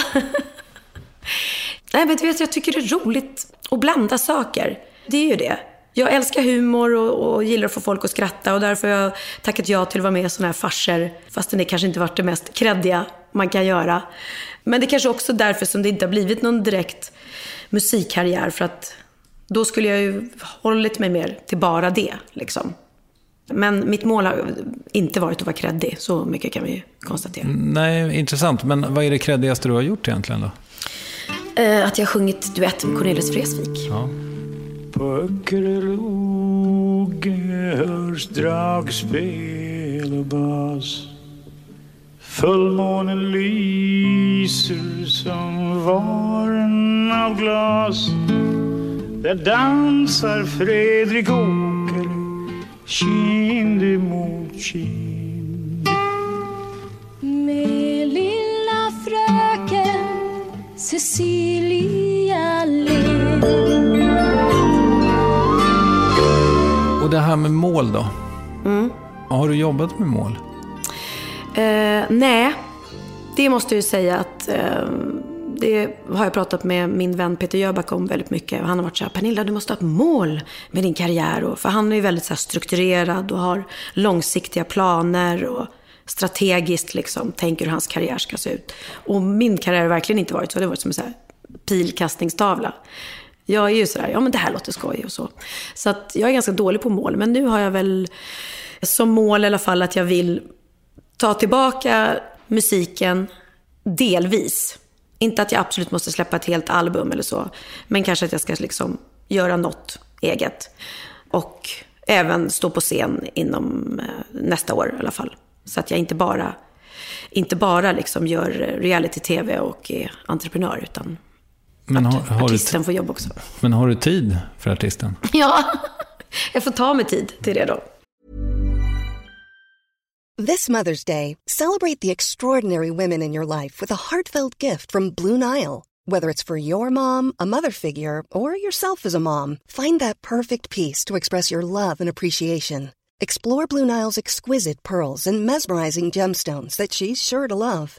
Speaker 3: Nej, men du vet, jag tycker det är roligt att blanda saker. Det är ju det. Jag älskar humor och, och gillar att få folk att skratta och därför har jag tackat ja till att vara med i sådana här farser. Fastän det kanske inte varit det mest kreddiga man kan göra. Men det är kanske också därför som det inte har blivit någon direkt musikkarriär. För att då skulle jag ju hållit mig mer till bara det. Liksom. Men mitt mål har inte varit att vara kreddig. Så mycket kan vi ju konstatera.
Speaker 2: Nej, intressant. Men vad är det kreddigaste du har gjort egentligen då?
Speaker 3: Eh, att jag har sjungit duett med Cornelis Vreeswijk.
Speaker 2: Ja.
Speaker 5: På Öckerelåge hörs dragspel och bas. Fullmånen lyser som varen av glas. Där dansar Fredrik Åkare, kind emot kind.
Speaker 6: Med lilla fröken Cecilia Lind
Speaker 2: Och det här med mål då? Har du jobbat med mål?
Speaker 3: Eh, nej, det måste jag ju säga att eh, det har jag pratat med min vän Peter Jöback om väldigt mycket. Han har varit så här, Pernilla du måste ha ett mål med din karriär. Och, för han är ju väldigt så strukturerad och har långsiktiga planer och strategiskt liksom tänker hur hans karriär ska se ut. Och min karriär har verkligen inte varit så. Det har varit som en så här, pilkastningstavla. Jag är ju sådär, ja men det här låter skoj och så. Så att jag är ganska dålig på mål. Men nu har jag väl som mål i alla fall att jag vill ta tillbaka musiken delvis. Inte att jag absolut måste släppa ett helt album eller så. Men kanske att jag ska liksom göra något eget. Och även stå på scen inom eh, nästa år i alla fall. Så att jag inte bara, inte bara liksom gör reality-tv och är entreprenör. Utan
Speaker 2: men har, har, du,
Speaker 3: artisten får jobb också.
Speaker 2: men har du tid för artisten?
Speaker 3: Ja, jag får ta mig tid till det då.
Speaker 1: This Mother's Day, celebrate the extraordinary women in your life with a heartfelt gift from Blue Nile. Whether it's for your mom, a mother figure, or yourself as a mom, find that perfect piece to express your love and appreciation. Explore Blue Nile's exquisite pearls and mesmerizing gemstones that she's sure to love.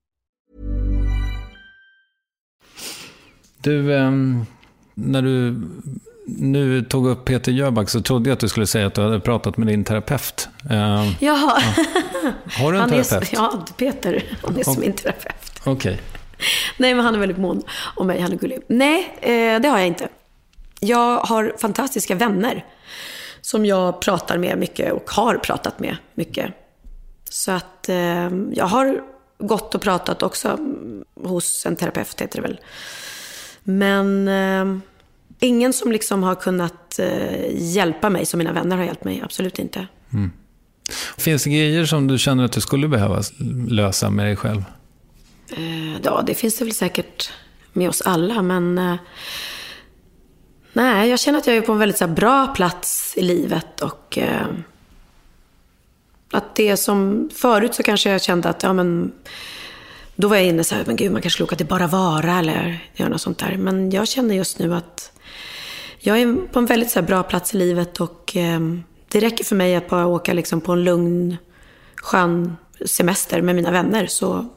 Speaker 2: Du, ehm, när du nu tog upp Peter Jöback så trodde jag att du skulle säga att du hade pratat med din terapeut. Ehm,
Speaker 3: Jaha.
Speaker 2: har du en
Speaker 3: Han är,
Speaker 2: terapeut?
Speaker 3: ja, Peter. Han är som min terapeut.
Speaker 2: Okej.
Speaker 3: Nej, men han är väldigt mån om mig. Han är gullig. Nej, eh, det har jag inte. Jag har fantastiska vänner som jag pratar med mycket och har pratat med mycket. Så att eh, jag har gått och pratat också hos en terapeut, heter det väl. Men eh, ingen som liksom har kunnat eh, hjälpa mig som mina vänner har hjälpt mig. Absolut inte.
Speaker 2: Finns det grejer som du känner att du skulle behöva lösa med dig själv?
Speaker 3: Eh, Ja, det finns det väl säkert med oss alla, men... eh, Nej, jag känner att jag är på en väldigt så här, bra plats i livet och... eh, Att det som... Förut så kanske jag kände att, ja men... Då var jag inne så här, men gud, man kanske skulle åka till Bara Vara eller göra något sånt där. Men jag känner just nu att jag är på en väldigt så bra plats i livet och eh, det räcker för mig att bara åka liksom, på en lugn, skön semester med mina vänner. Så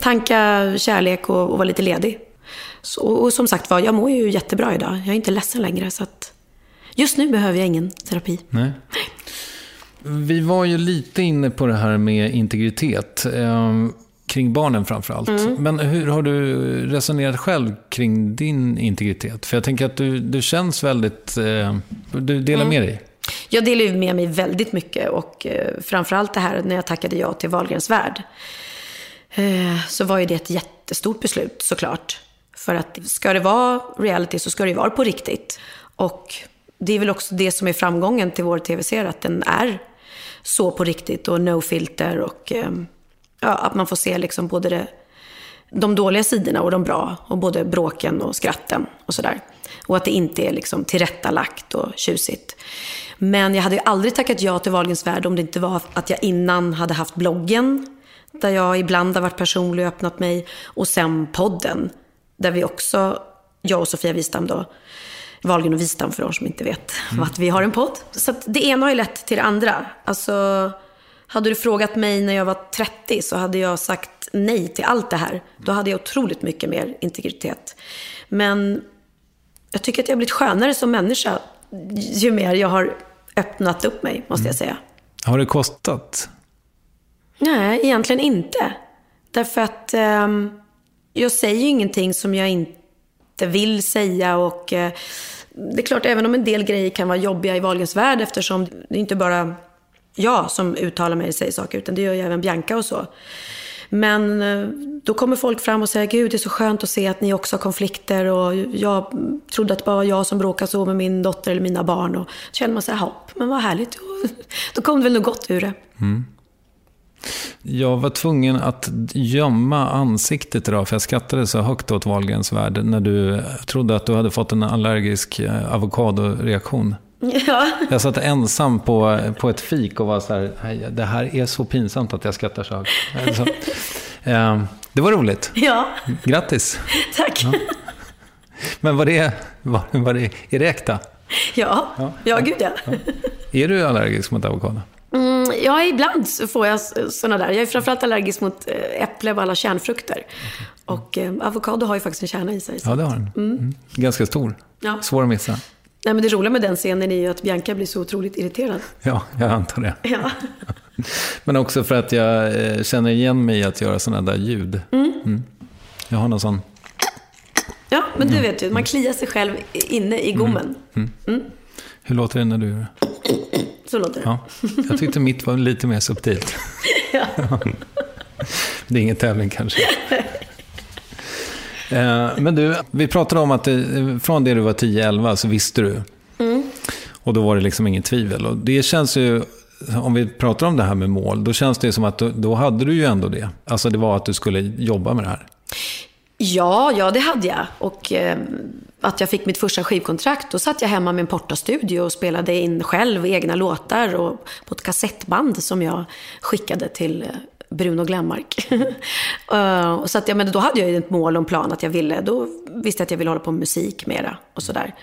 Speaker 3: tanka kärlek och, och vara lite ledig. Så, och som sagt var, jag mår ju jättebra idag. Jag är inte ledsen längre. Så att just nu behöver jag ingen terapi.
Speaker 2: Nej. Vi var ju lite inne på det här med integritet. Kring barnen framför allt.
Speaker 3: Mm.
Speaker 2: Men hur har du resonerat själv kring din integritet? För jag tänker att du, du känns väldigt... Eh, du delar
Speaker 3: Mm.
Speaker 2: med dig.
Speaker 3: Jag delar med mig väldigt mycket och eh, framförallt det här när jag tackade ja till Wahlgrens värld. Eh, så var ju det ett jättestort beslut såklart. För att ska det vara reality så ska det ju vara på riktigt. Och det är väl också det som är framgången till vår tv-serie, att den är så på riktigt och no filter och eh, ja, att man får se liksom både det, de dåliga sidorna och de bra. Och både bråken och skratten och sådär. Och att det inte är liksom tillrättalagt och tjusigt. Men jag hade ju aldrig tackat ja till Wahlgrens värld om det inte var att jag innan hade haft bloggen. Där jag ibland har varit personlig och öppnat mig. Och sen podden. Där vi också, jag och Sofia Wistam då, Wahlgren och Wistam för de som inte vet att vi har en podd. Så att det ena har ju lett till det andra. Alltså, hade du frågat mig när jag var 30 så hade jag sagt nej till allt det här. Då hade jag otroligt mycket mer integritet. Men jag tycker att jag har blivit skönare som människa ju mer jag har öppnat upp mig, måste jag säga.
Speaker 2: Har det kostat?
Speaker 3: Nej, egentligen inte. Därför att ehm, jag säger ju ingenting som jag inte vill säga och eh, det är klart, även om en del grejer kan vara jobbiga i Wahlgrens värld eftersom det är inte bara jag som uttalar mig och säger saker, utan det gör ju även Bianca och så. Men eh, då kommer folk fram och säger, gud det är så skönt att se att ni också har konflikter och jag trodde att det bara var jag som bråkade så med min dotter eller mina barn. Och då känner man sig, hopp, men vad härligt. Då kom det väl något gott ur det. Mm.
Speaker 2: Jag var tvungen att gömma ansiktet idag, för jag skrattade så högt åt Wahlgrens värld när du trodde att du hade fått en allergisk eh, avokadoreaktion.
Speaker 3: Ja,
Speaker 2: Jag satt ensam på, på ett fik och var så här, "Nej, det här är så pinsamt att jag skrattar så. Alltså, eh, det var roligt.
Speaker 3: ja
Speaker 2: Grattis.
Speaker 3: tack.
Speaker 2: Men var det, var, var det, är det äkta?
Speaker 3: Ja, ja, gud ja.
Speaker 2: Är du allergisk mot avokado?
Speaker 3: Mm, ja, ibland får jag sådana där. Jag är framförallt allergisk mot eh, äpple och alla kärnfrukter. Och eh, avokado har ju faktiskt en kärna i sig.
Speaker 2: Ja, det har den. Mm. Ganska stor.
Speaker 3: Ja.
Speaker 2: Svår att missa.
Speaker 3: Nej, men det roliga med den scenen är ju att Bianca blir så otroligt irriterad.
Speaker 2: Ja, jag antar det.
Speaker 3: Ja.
Speaker 2: Men också för att jag eh, känner igen mig i att göra sådana där ljud. Mm. Jag har någon sån...
Speaker 3: Ja, men du vet ju, man kliar sig själv inne i gommen.
Speaker 2: Hur låter det när du gör det?
Speaker 3: Så låter det.
Speaker 2: Ja, jag tyckte mitt var lite mer subtilt. Det är ingen tävling kanske. Eh, Men du, vi pratade om att det, från det du var 10-11 så visste du. Och då var det liksom ingen tvivel. Och det känns ju, om vi pratar om det här med mål, då känns det som att då, då hade du ju ändå det. Alltså det var att du skulle jobba med det här.
Speaker 3: Ja, ja, det hade jag. Och eh, att jag fick mitt första skivkontrakt, då satt jag hemma med en portastudio och spelade in själv egna låtar och på ett kassettband som jag skickade till eh, Bruno Glenmark. uh, så att, ja, men då hade jag ju ett mål och en plan att jag ville, då visste jag att jag ville hålla på med musik mera och sådär.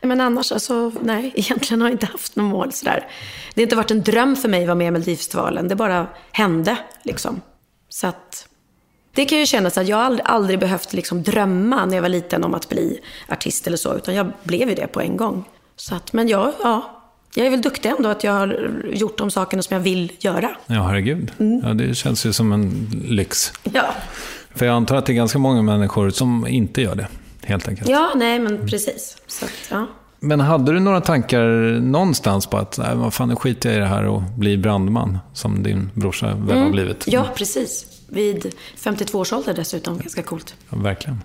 Speaker 3: Men annars, alltså, nej, egentligen har jag inte haft något mål sådär. Det har inte varit en dröm för mig att vara med i Melodifestivalen, det bara hände liksom. Så att, det kan ju kännas att jag aldrig, aldrig behövt liksom drömma när jag var liten om att bli artist eller så, utan jag blev ju det på en gång. Så att, men jag, ja, jag är väl duktig ändå att jag har gjort de sakerna som jag vill göra.
Speaker 2: Ja, herregud. Ja, det känns ju som en lyx.
Speaker 3: Ja,
Speaker 2: För jag antar att det är ganska många människor som inte gör det, helt enkelt.
Speaker 3: ja nej men precis. Så ja.
Speaker 2: Men hade du några tankar någonstans på att, nej, vad fan, nu skiter jag i det här och blir brandman, som din brorsa väl har blivit?
Speaker 3: ja, precis. Vid 52 års ålder dessutom, ganska coolt.
Speaker 2: Ja, verkligen.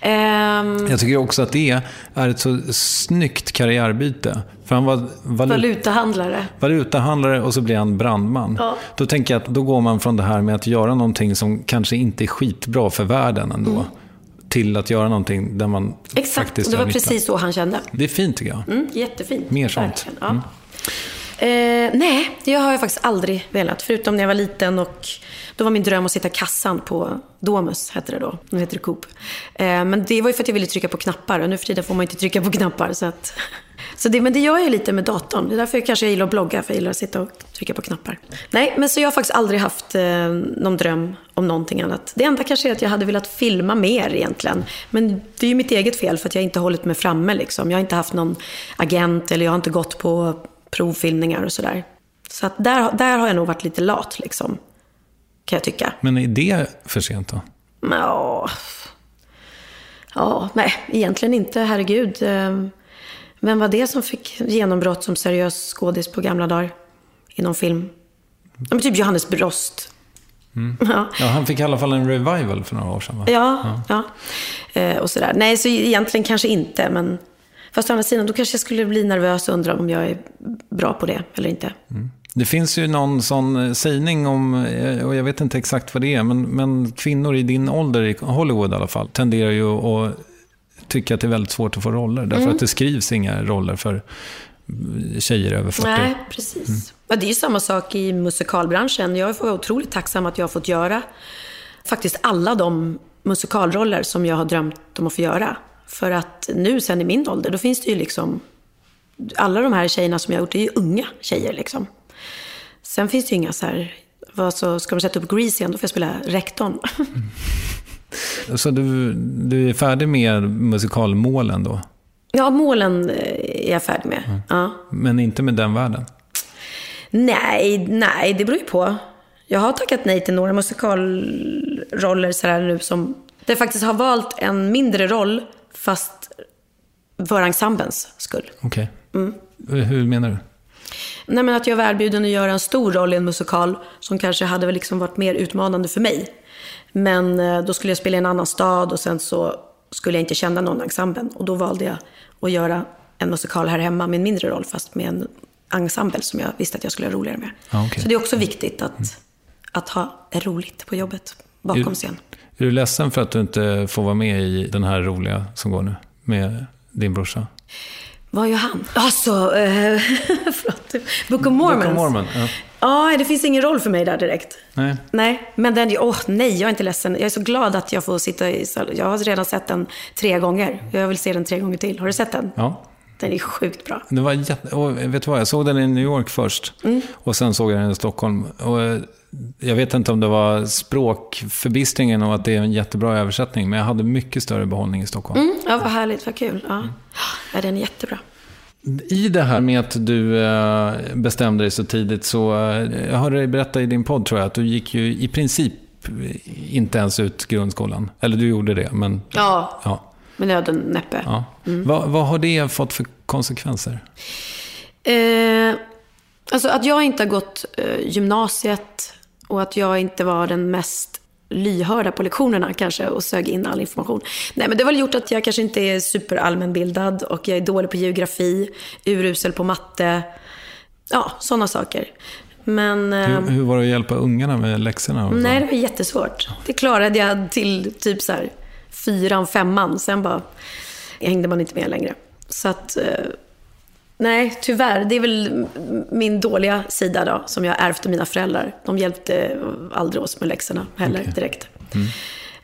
Speaker 3: Ehm,
Speaker 2: Jag tycker också att det är ett så snyggt karriärbyte. För han var valut-
Speaker 3: valutahandlare.
Speaker 2: valutahandlare och så blir han brandman.
Speaker 3: Ja.
Speaker 2: Då tänker jag att då går man från det här med att göra någonting som kanske inte är skitbra för världen ändå, till att göra någonting där man
Speaker 3: Mm. Exakt,
Speaker 2: faktiskt
Speaker 3: och det var precis så han kände.
Speaker 2: Det är fint tycker jag.
Speaker 3: Mm, jättefint.
Speaker 2: Mer sånt.
Speaker 3: Ja. Eh, nej, det har jag faktiskt aldrig velat. Förutom när jag var liten och då var min dröm att sitta i kassan på Domus, hette det då. Nu heter det Coop. Eh, men det var ju för att jag ville trycka på knappar och nu för tiden får man inte trycka på knappar. Så, att, så det, men det gör jag ju lite med datorn. Det är därför jag kanske gillar att blogga, för jag gillar att sitta och trycka på knappar. Nej, men så jag har faktiskt aldrig haft eh, någon dröm om någonting annat. Det enda kanske är att jag hade velat filma mer egentligen. Men det är ju mitt eget fel för att jag inte har hållit mig framme liksom. Jag har inte haft någon agent eller jag har inte gått på provfilmningar och sådär. Så att där, där har jag nog varit lite lat liksom. Kan jag tycka.
Speaker 2: Men är det för sent då?
Speaker 3: Ja, ja nej, egentligen inte. Herregud. Eh, Vem var det som fick genombrott som seriös skådis på gamla dagar? Inom film? Ja, men typ Johannes Brost. Ja.
Speaker 2: Ja, han fick i alla fall en revival för några år sedan va?
Speaker 3: Ja, ja. Eh, och sådär. Nej, så egentligen kanske inte, men... Fast å andra sidan, då kanske jag skulle bli nervös och undra om jag är bra på det eller inte.
Speaker 2: Det finns ju någon sån eh, sägning om, eh, och jag vet inte exakt vad det är, men, men kvinnor i din ålder, i Hollywood i alla fall, tenderar ju att tycka att det är väldigt svårt att få roller. Därför
Speaker 3: Mm.
Speaker 2: att det skrivs inga roller för mm, tjejer över 40.
Speaker 3: Nej, precis. Ja, det är ju samma sak i musikalbranschen. Jag är otroligt tacksam att jag har fått göra faktiskt alla de musikalroller som jag har drömt om att få göra. För att nu sen i min ålder, då finns det ju liksom... Alla de här tjejerna som jag har gjort, är ju unga tjejer liksom. Sen finns det ju inga så här... Vad så, ska de sätta upp Grease igen, då får jag spela rektorn.
Speaker 2: Så du, du är färdig med musikalmålen då?
Speaker 3: Ja, målen eh, är jag färdig med. Ja.
Speaker 2: Men inte med den världen?
Speaker 3: Nej, nej, det beror ju på. Jag har tackat nej till några musikalroller sådär nu som... Där jag faktiskt har valt en mindre roll, fast för ensemblens skull.
Speaker 2: Okej. Hur menar du?
Speaker 3: Nej, men att jag var erbjuden att göra en stor roll i en musikal som kanske hade liksom varit mer utmanande för mig. Men eh, då skulle jag spela i en annan stad och sen så skulle jag inte känna någon ensemblen. Och då valde jag att göra en musikal här hemma med en mindre roll fast med en ensemble som jag visste att jag skulle ha roligare med.
Speaker 2: Okej.
Speaker 3: Så det är också viktigt att, att ha roligt på jobbet bakom scen.
Speaker 2: Är du ledsen för att du inte får vara med i den här roliga som går nu? Med din brorsa?
Speaker 3: Vad gör han? Alltså, eh, förlåt. Book of Mormons.
Speaker 2: Book of Mormon, ja.
Speaker 3: Ja, det finns ingen roll för mig där direkt.
Speaker 2: Nej.
Speaker 3: Nej, men den, åh nej, jag är inte ledsen. Jag är så glad att jag får sitta i Jag har redan sett den tre gånger. Jag vill se den tre gånger till. Har du sett den?
Speaker 2: Ja.
Speaker 3: Den är sjukt bra.
Speaker 2: Det var jätte... och vet du vad, jag såg den i New York först.
Speaker 3: Mm.
Speaker 2: Och sen såg jag den i Stockholm. Och eh, jag vet inte om det var språkförbistringen och att det är en jättebra översättning. Men jag hade mycket större behållning i Stockholm.
Speaker 3: Mm, ja, vad härligt, vad kul. Ja, ja den är jättebra.
Speaker 2: I det här med att du eh, bestämde dig så tidigt så, eh, jag hörde dig berätta i din podd tror jag, att du gick ju i princip inte ens ut grundskolan. Eller du gjorde det, men...
Speaker 3: Ja,
Speaker 2: Ja.
Speaker 3: med nöden näppe.
Speaker 2: ja. Vad, vad har det fått för konsekvenser?
Speaker 3: Eh, alltså att jag inte har gått eh, gymnasiet och att jag inte var den mest lyhörda på lektionerna kanske och sög in all information. Nej, men det har väl gjort att jag kanske inte är superallmänbildad och jag är dålig på geografi, urusel på matte. Ja, sådana saker. Men...
Speaker 2: Hur, hur var det att hjälpa ungarna med läxorna?
Speaker 3: Nej, det var jättesvårt. Det klarade jag till typ så här fyran, femman. Sen bara hängde man inte med längre. Så att, eh, nej, tyvärr. Det är väl min dåliga sida då, som jag ärvt av mina föräldrar. De hjälpte aldrig oss med läxorna heller direkt.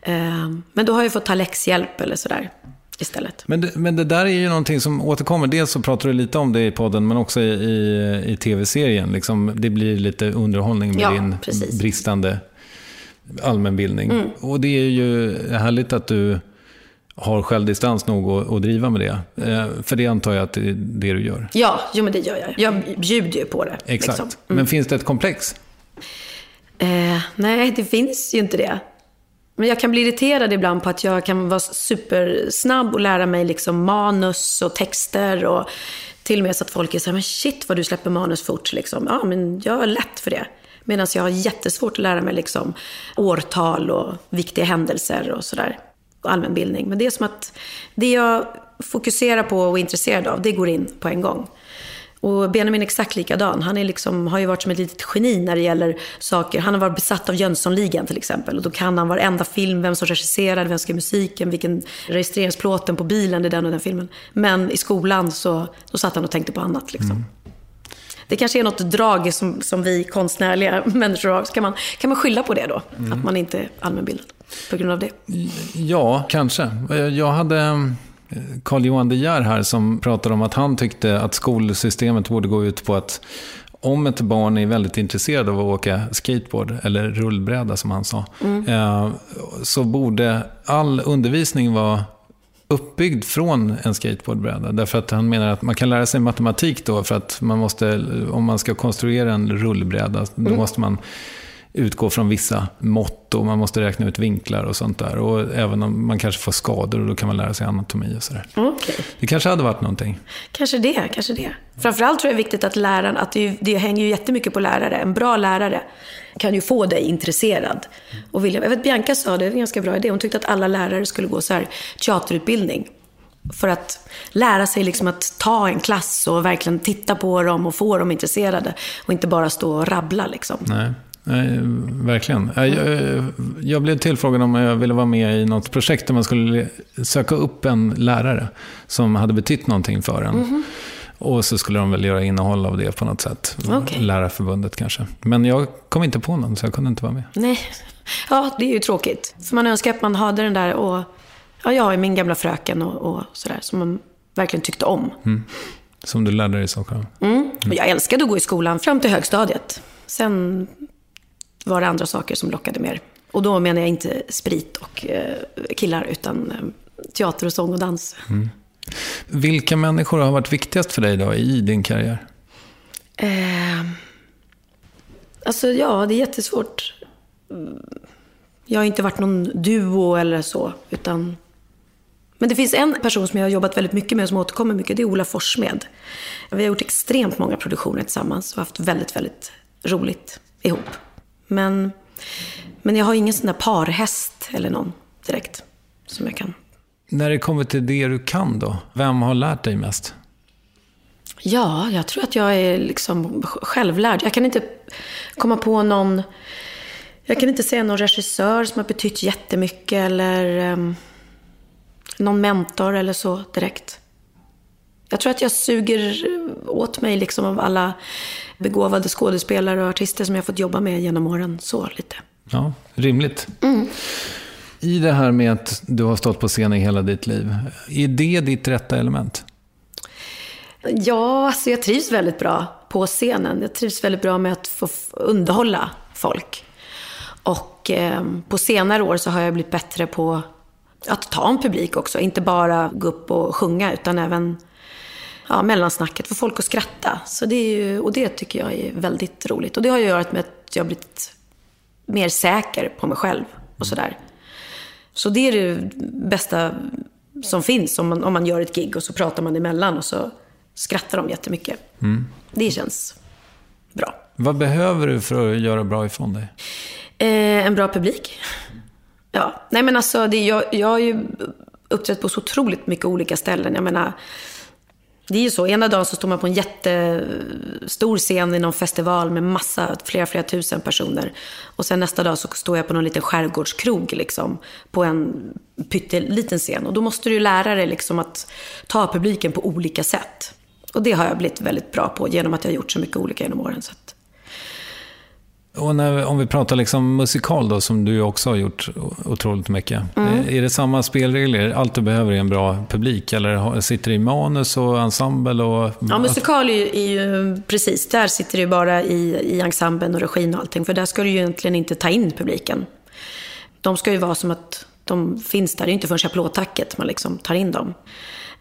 Speaker 3: Eh, Men då har jag fått ta läxhjälp eller sådär istället.
Speaker 2: Men det, men det där är ju någonting som återkommer. Dels så pratar du lite om det i podden, men också i, i, i tv-serien. Liksom, det blir lite underhållning med
Speaker 3: Ja,
Speaker 2: din
Speaker 3: precis.
Speaker 2: bristande allmänbildning. Och det är ju härligt att du har självdistans nog att, att driva med det. Eh, för det antar jag att det är det du gör.
Speaker 3: Ja, jo men det gör jag. Jag bjuder ju på det.
Speaker 2: Exakt.
Speaker 3: liksom.
Speaker 2: Men finns det ett komplex?
Speaker 3: Eh, nej, det finns ju inte det. Men jag kan bli irriterad ibland på att jag kan vara supersnabb och lära mig liksom manus och texter och till och med så att folk är så här, men shit vad du släpper manus fort liksom. Ja, men jag är lätt för det. Medan jag har jättesvårt att lära mig liksom årtal och viktiga händelser och sådär. Allmänbildning. Men det är som att det jag fokuserar på och är intresserad av, det går in på en gång. Och Benjamin är exakt likadan. Han är liksom, har ju varit som ett litet geni när det gäller saker. Han har varit besatt av Jönssonligan till exempel. Och då kan han varenda film, vem som regisserade, vem som skrev musiken, vilken registreringsplåten på bilen, det är den och den filmen. Men i skolan så då satt han och tänkte på annat. Liksom. Mm. Det kanske är något drag som, som vi konstnärliga människor har. Så kan man, kan man skylla på det då? Att man inte är allmänbildad på grund av det.
Speaker 2: Ja, kanske. Jag hade eh, Carl Johan De Geer här som pratade om att han tyckte att skolsystemet borde gå ut på att om ett barn är väldigt intresserad av att åka skateboard, eller rullbräda som han sa, eh, så borde all undervisning vara uppbyggd från en skateboardbräda. Därför att han menar att man kan lära sig matematik då, för att man måste, om man ska konstruera en rullbräda, då måste man utgå från vissa mått och man måste räkna ut vinklar och sånt där. Och även om man kanske får skador, och då kan man lära sig anatomi och sådär.
Speaker 3: Okej.
Speaker 2: Det kanske hade varit någonting.
Speaker 3: Kanske det, kanske det. Framförallt tror jag det är viktigt att läraren, att det, det hänger ju jättemycket på lärare. En bra lärare kan ju få dig intresserad. Och vilja, jag vet Bianca sa det, det är en ganska bra idé. Hon tyckte att alla lärare skulle gå så här teaterutbildning. För att lära sig liksom att ta en klass och verkligen titta på dem och få dem intresserade. Och inte bara stå och rabbla liksom.
Speaker 2: Nej. Nej, verkligen. Jag, jag, blev tillfrågad om jag ville vara med i något projekt där man skulle söka upp en lärare som hade betytt någonting för en. Och så skulle de väl göra innehåll av det på något sätt.
Speaker 3: Okej.
Speaker 2: Lärarförbundet kanske. Men jag kom inte på någon så jag kunde inte vara med.
Speaker 3: Nej, ja det är ju tråkigt. För man önskar att man hade den där, och, ja jag är min gamla fröken och, och sådär, som man verkligen tyckte om.
Speaker 2: Som du lärde dig i Stockholm.
Speaker 3: Mm. Och jag älskade att gå i skolan fram till högstadiet. Sen var det andra saker som lockade mer. Och då menar jag inte sprit och eh, killar, utan eh, teater och sång och dans.
Speaker 2: Vilka människor har varit viktigast för dig då i din karriär?
Speaker 3: Eh, alltså ja, det är jättesvårt. Mm, Jag har inte varit någon duo eller så, utan... Men det finns en person som jag har jobbat väldigt mycket med som återkommer mycket. Det är Ola Forssmed. Vi har gjort extremt många produktioner tillsammans och haft väldigt, väldigt roligt ihop. Men, men jag har ingen sån där parhäst eller någon direkt som jag kan
Speaker 2: När det kommer till det du kan då, vem har lärt dig mest?
Speaker 3: Ja, jag tror att jag är liksom självlärd. Jag kan inte komma på någon... Jag kan inte säga någon regissör som har betytt jättemycket eller ehm, någon mentor eller så direkt. Jag tror att jag suger åt mig liksom av alla begåvade skådespelare och artister som jag fått jobba med genom åren. Så lite.
Speaker 2: Ja, rimligt. I det här med att du har stått på scen i hela ditt liv, är det ditt rätta element?
Speaker 3: Ja, alltså jag trivs väldigt bra på scenen. Jag trivs väldigt bra med att få underhålla folk. Och eh, på senare år så har jag blivit bättre på att ta en publik också. Inte bara gå upp och sjunga, utan även ja, mellansnacket, få folk att skratta. Så det är ju, och det tycker jag är väldigt roligt. Och det har ju göra med att jag har blivit mer säker på mig själv och sådär. Så det är det bästa som finns om man, om man gör ett gig och så pratar man emellan och så skrattar de jättemycket. Det känns bra.
Speaker 2: Vad behöver du för att göra bra ifrån dig?
Speaker 3: Eh, en bra publik. Ja, nej men alltså det, jag, jag har ju uppträtt på så otroligt mycket olika ställen. Jag menar, det är ju så, ena dagen så står man på en jättestor scen i någon festival med massa, flera, flera tusen personer. Och sen nästa dag så står jag på någon liten skärgårdskrog liksom, på en pytteliten scen. Och då måste du lära dig liksom att ta publiken på olika sätt. Och det har jag blivit väldigt bra på genom att jag har gjort så mycket olika genom åren. Så att,
Speaker 2: och när, om vi pratar liksom musikal då, som du också har gjort otroligt mycket. Är det samma spelregler? Allt du behöver är en bra publik? Eller sitter det i manus och ensemble? Och,
Speaker 3: Ja, musikal är ju, är ju precis, där sitter det ju bara i, i ensemblen och regin och allting. För där ska du ju egentligen inte ta in publiken. De ska ju vara som att de finns där. Det är inte förrän applådtacket man liksom tar in dem.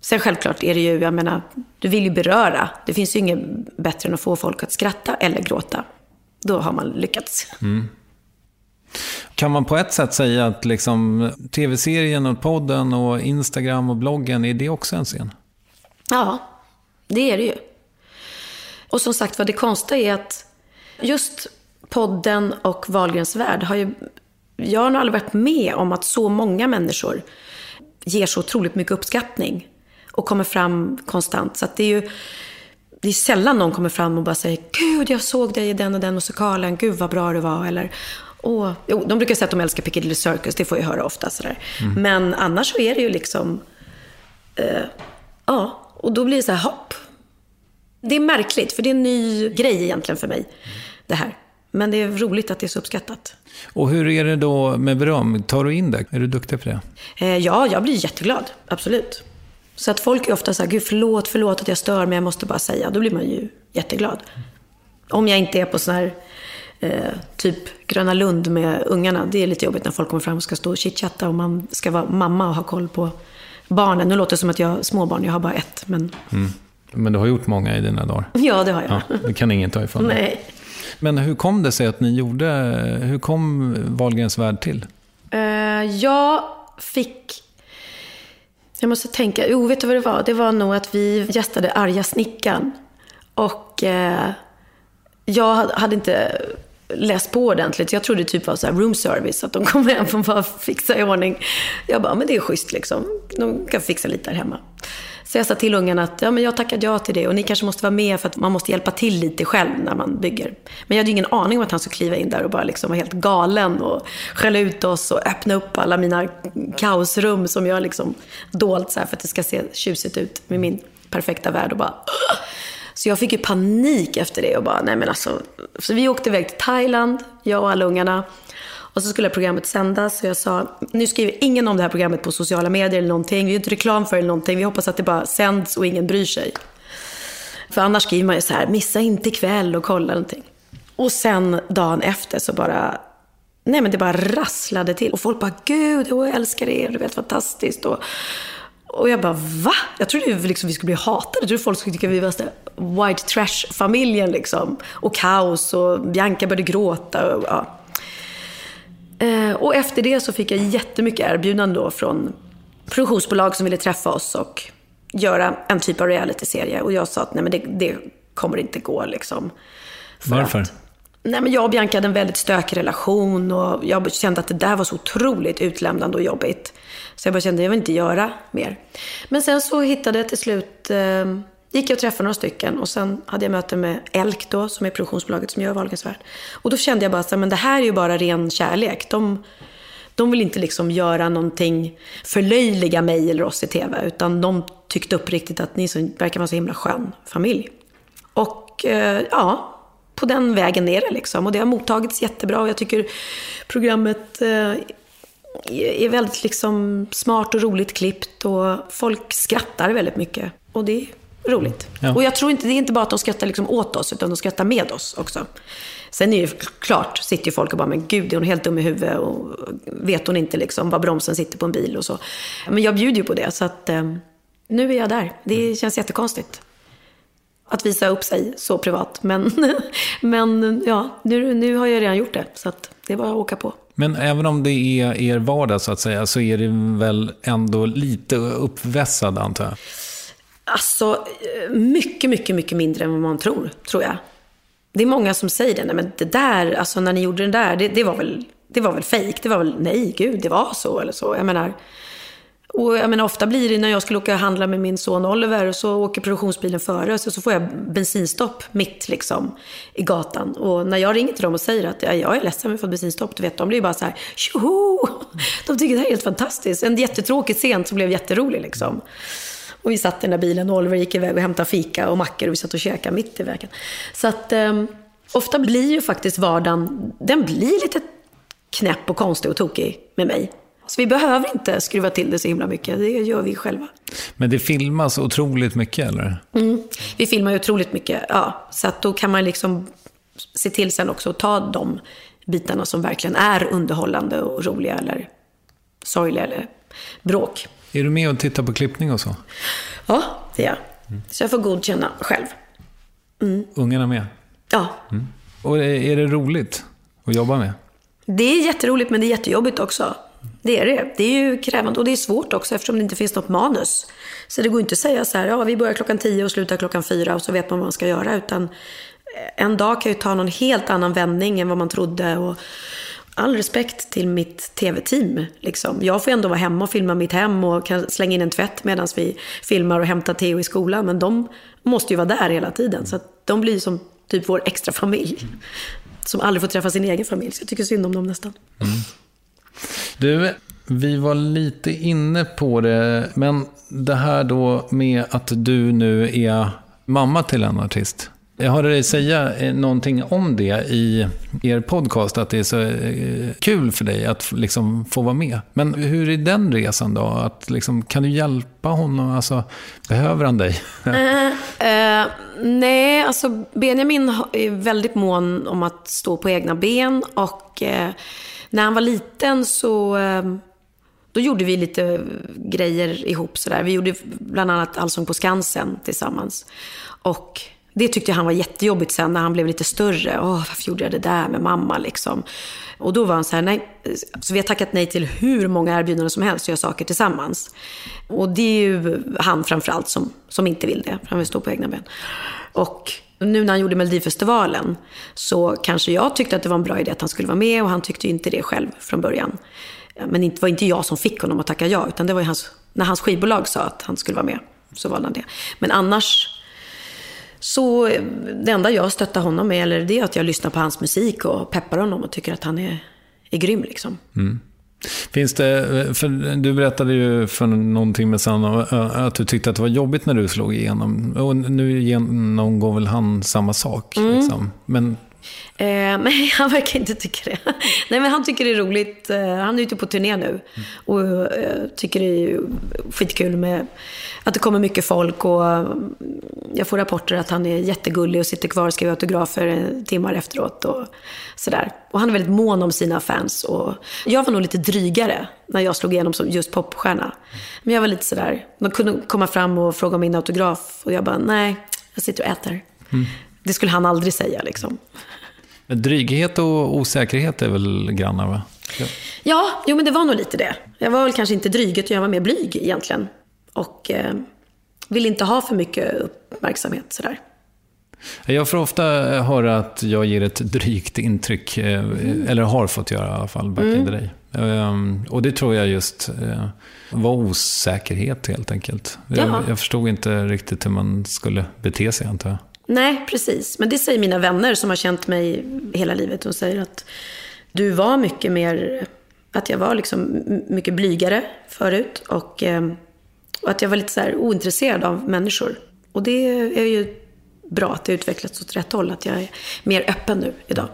Speaker 3: Sen självklart är det ju, jag menar, du vill ju beröra. Det finns ju inget bättre än att få folk att skratta eller gråta. Då har man lyckats.
Speaker 2: Kan man på ett sätt säga att liksom, tv-serien och podden och Instagram och bloggen, är det också en scen?
Speaker 3: Ja, det är det ju. Och som sagt vad det konstiga är att just podden och Wahlgrens värld har ju... Jag har nog aldrig varit med om att så många människor ger så otroligt mycket uppskattning och kommer fram konstant. Så att det är ju... Det är sällan någon kommer fram och bara säger Gud, jag såg dig i den och den musikalen. Gud, vad bra du var. Eller, Åh, jo, de brukar säga att de älskar Piccadilly Circus. Det får jag höra ofta. Sådär. Men annars så är det ju liksom... Eh, ja, och då blir det så här, hopp. Det är märkligt, för det är en ny grej egentligen för mig. Det här. Men det är roligt att det är så uppskattat.
Speaker 2: Och hur är det då med beröm? Tar du in det? Är du duktig på det?
Speaker 3: Eh, ja, jag blir jätteglad. Absolut. Så att folk är ofta så här, gud förlåt, förlåt att jag stör, men jag måste bara säga. Då blir man ju jätteglad. Om jag inte är på sån här, eh, typ Gröna Lund med ungarna. Det är lite jobbigt när folk kommer fram och ska stå och chitchatta och man ska vara mamma och ha koll på barnen. Nu låter det som att jag har småbarn, jag har bara ett. Men
Speaker 2: Men du har gjort många i dina dagar.
Speaker 3: ja, det har jag.
Speaker 2: Ja, det kan ingen ta ifrån dig.
Speaker 3: Nej.
Speaker 2: Men hur kom det sig att ni gjorde, hur kom Wahlgrens värld till?
Speaker 3: Eh, jag fick... Jag måste tänka. Jo, vet du vad det var? Det var nog att vi gästade Arga snickaren. Och eh, jag hade- inte läst på ordentligt. Jag trodde det typ var så här room service. Att de kom hem och bara fixa i ordning. Jag bara, men det är schysst liksom. De kan fixa lite där hemma. Så jag sa till ungarna att ja, men jag tackade ja till det och ni kanske måste vara med för att man måste hjälpa till lite själv när man bygger. Men jag hade ju ingen aning om att han skulle kliva in där och bara liksom vara helt galen och skälla ut oss och öppna upp alla mina kaosrum som jag liksom dolt så här för att det ska se tjusigt ut med min perfekta värld och bara Åh! Så jag fick ju panik efter det och bara, nej men alltså. Så vi åkte iväg till Thailand, jag och alla ungarna. Och så skulle programmet sändas och jag sa, nu skriver ingen om det här programmet på sociala medier eller någonting. Vi gör inte reklam för det eller någonting. Vi hoppas att det bara sänds och ingen bryr sig. För annars skriver man ju så här, missa inte ikväll och kolla någonting. Och sen dagen efter så bara Nej men det bara rasslade till. Och folk bara, gud, jag älskar er, du vet fantastiskt. Och, och jag bara, va? Jag trodde liksom vi skulle bli hatade. Jag trodde folk skulle tycka vi var white trash-familjen liksom. Och kaos och Bianca började gråta. Och, ja. Eh, och efter det så fick jag jättemycket erbjudanden då från produktionsbolag som ville träffa oss och göra en typ av realityserie. Och jag sa att nej men det, det kommer inte gå liksom. För
Speaker 2: Varför?
Speaker 3: Att, nej men jag och Bianca hade en väldigt stökig relation och jag kände att det där var så otroligt utlämnande och jobbigt. Så jag bara kände, jag vill inte göra mer. Men sen så hittade jag till slut, eh, gick jag och träffade några stycken och sen hade jag möte med Elk då, som är produktionsbolaget som gör Wahlgrens värld. Och då kände jag bara så här, men det här är ju bara ren kärlek. De, de vill inte liksom göra någonting, förlöjliga mig eller oss i TV, utan de tyckte uppriktigt att ni så, verkar vara så himla skön familj. Och eh, ja, på den vägen är det liksom. Och det har mottagits jättebra och jag tycker programmet eh, är väldigt liksom smart och roligt klippt och folk skrattar väldigt mycket. Och det roligt.
Speaker 2: Ja.
Speaker 3: Och jag tror inte, det är inte bara att de skrattar liksom åt oss, utan de skrattar med oss också. Sen är ju klart, sitter ju folk och bara, men gud, är hon helt dum i huvudet? Och vet hon inte liksom var bromsen sitter på en bil och så. Men jag bjuder ju på det, så att eh, nu är jag där. Det känns jättekonstigt. Att visa upp sig så privat. Men, men ja, nu, nu har jag redan gjort det. Så att det är bara att åka på.
Speaker 2: Men även om det är er vardag så att säga, så är det väl ändå lite uppvässad antar jag?
Speaker 3: Alltså, mycket, mycket, mycket mindre än vad man tror, tror jag. Det är många som säger det, nej men det där, alltså när ni gjorde den där, det, det var väl, det var väl fejk, det var väl, nej gud, det var så eller så. Jag menar, och jag menar, ofta blir det när jag skulle åka och handla med min son Oliver och så åker produktionsbilen före och så får jag bensinstopp mitt liksom i gatan. Och när jag ringer till dem och säger att ja, jag är ledsen vi att fått bensinstopp, du vet, de blir bara så här, tjoho! De tycker det här är helt fantastiskt. En jättetråkig scen som blev jätterolig liksom. Och vi satt i den där bilen och Oliver gick iväg och hämtade fika och mackor och vi satt och käkade mitt i vägen. Så att eh, ofta blir ju faktiskt vardagen, den blir lite knäpp och konstig och tokig med mig. Så vi behöver inte skruva till det så himla mycket, det gör vi själva.
Speaker 2: Men det filmas otroligt mycket eller?
Speaker 3: Mm. Vi filmar ju otroligt mycket, ja. Så att då kan man liksom se till sen också att ta de bitarna som verkligen är underhållande och roliga eller sorgliga eller bråk.
Speaker 2: Är du med och tittar på klippning och så?
Speaker 3: Ja, det är jag. Så jag får godkänna själv.
Speaker 2: Ungarna med?
Speaker 3: Ja,
Speaker 2: Och är är det roligt att jobba med?
Speaker 3: det är jätteroligt men det är jättejobbigt också. Det är det. Det är ju krävande och det är svårt också eftersom det inte finns något manus. Så det går inte att säga så här, ja vi börjar klockan tio och slutar klockan fyra och så vet man vad man ska göra. Utan en dag kan ju ta någon helt annan vändning än vad man trodde. Och all respekt till mitt tv-team. Liksom. Jag får ändå vara hemma och filma mitt hem och kan slänga in en tvätt medan vi filmar och hämtar Theo i skolan. Men de måste ju vara där hela tiden. Så att de blir som typ vår extra familj. Som aldrig får träffa sin egen familj. Så jag tycker synd om dem nästan. Mm.
Speaker 2: Du, vi var lite inne på det, men det här då med att du nu är mamma till en artist. Jag hörde dig säga eh, någonting om det i er podcast, att det är så eh, kul för dig att liksom få vara med. Men hur är den resan då? Att liksom, kan du hjälpa honom? Alltså, behöver han dig?
Speaker 3: Eh, nej, alltså Benjamin är väldigt mån om att stå på egna ben. Och uh, när han var liten så då gjorde vi lite grejer ihop. Sådär. Vi gjorde bland annat Allsång på Skansen tillsammans. Och det tyckte han var jättejobbigt sen när han blev lite större. Åh, varför gjorde jag det där med mamma liksom? Och då var han så här, nej. Så vi har tackat nej till hur många erbjudanden som helst att göra saker tillsammans. Och det är ju han framförallt som, som inte vill det, för han vill stå på egna ben. Och nu när han gjorde Melodifestivalen så kanske jag tyckte att det var en bra idé att han skulle vara med och han tyckte ju inte det själv från början. Men det var inte jag som fick honom att tacka ja, utan det var ju hans, när hans skivbolag sa att han skulle vara med så valde han det. Men annars så eh, det enda jag stöttar honom med eller det är att jag lyssnar på hans musik och peppar honom och tycker att han är, är grym liksom.
Speaker 2: Finns det, för du berättade ju för någonting med Sanna eh, att du tyckte att det var jobbigt när du slog igenom. Och nu genomgår väl han samma sak. Liksom. Men
Speaker 3: Eh, men han verkar inte tycka det. Nej, men han tycker det är roligt. Eh, han är ute på turné nu och eh, tycker det är skitkul med att det kommer mycket folk och eh, jag får rapporter att han är jättegullig och sitter kvar och skriver autografer eh, timmar efteråt och sådär. Och han är väldigt mån om sina fans och jag var nog lite drygare när jag slog igenom som just popstjärna. Men jag var lite sådär, de kunde komma fram och fråga om min autograf och jag bara, nej, jag sitter och äter. Det skulle han aldrig säga liksom.
Speaker 2: Men Dryghet och osäkerhet är väl grannar va? Ja.
Speaker 3: Ja, jo men det var nog lite det. Jag var väl kanske inte dryg, utan jag var mer blyg egentligen. Och eh, ville inte ha för mycket uppmärksamhet sådär.
Speaker 2: Jag får ofta höra att jag ger ett drygt intryck, eh,
Speaker 3: Mm.
Speaker 2: eller har fått göra i alla fall, back in the day. Ehm, Och det tror jag just eh, var osäkerhet helt enkelt.
Speaker 3: Ja.
Speaker 2: Jag, jag förstod inte riktigt hur man skulle bete sig antar jag.
Speaker 3: Nej, precis. Men det säger mina vänner som har känt mig hela livet. De säger att du var mycket mer, att jag var liksom mycket blygare förut. Och, eh, och att jag var lite så här ointresserad av människor. Och det är ju bra att det utvecklats åt rätt håll. Att jag är mer öppen nu idag.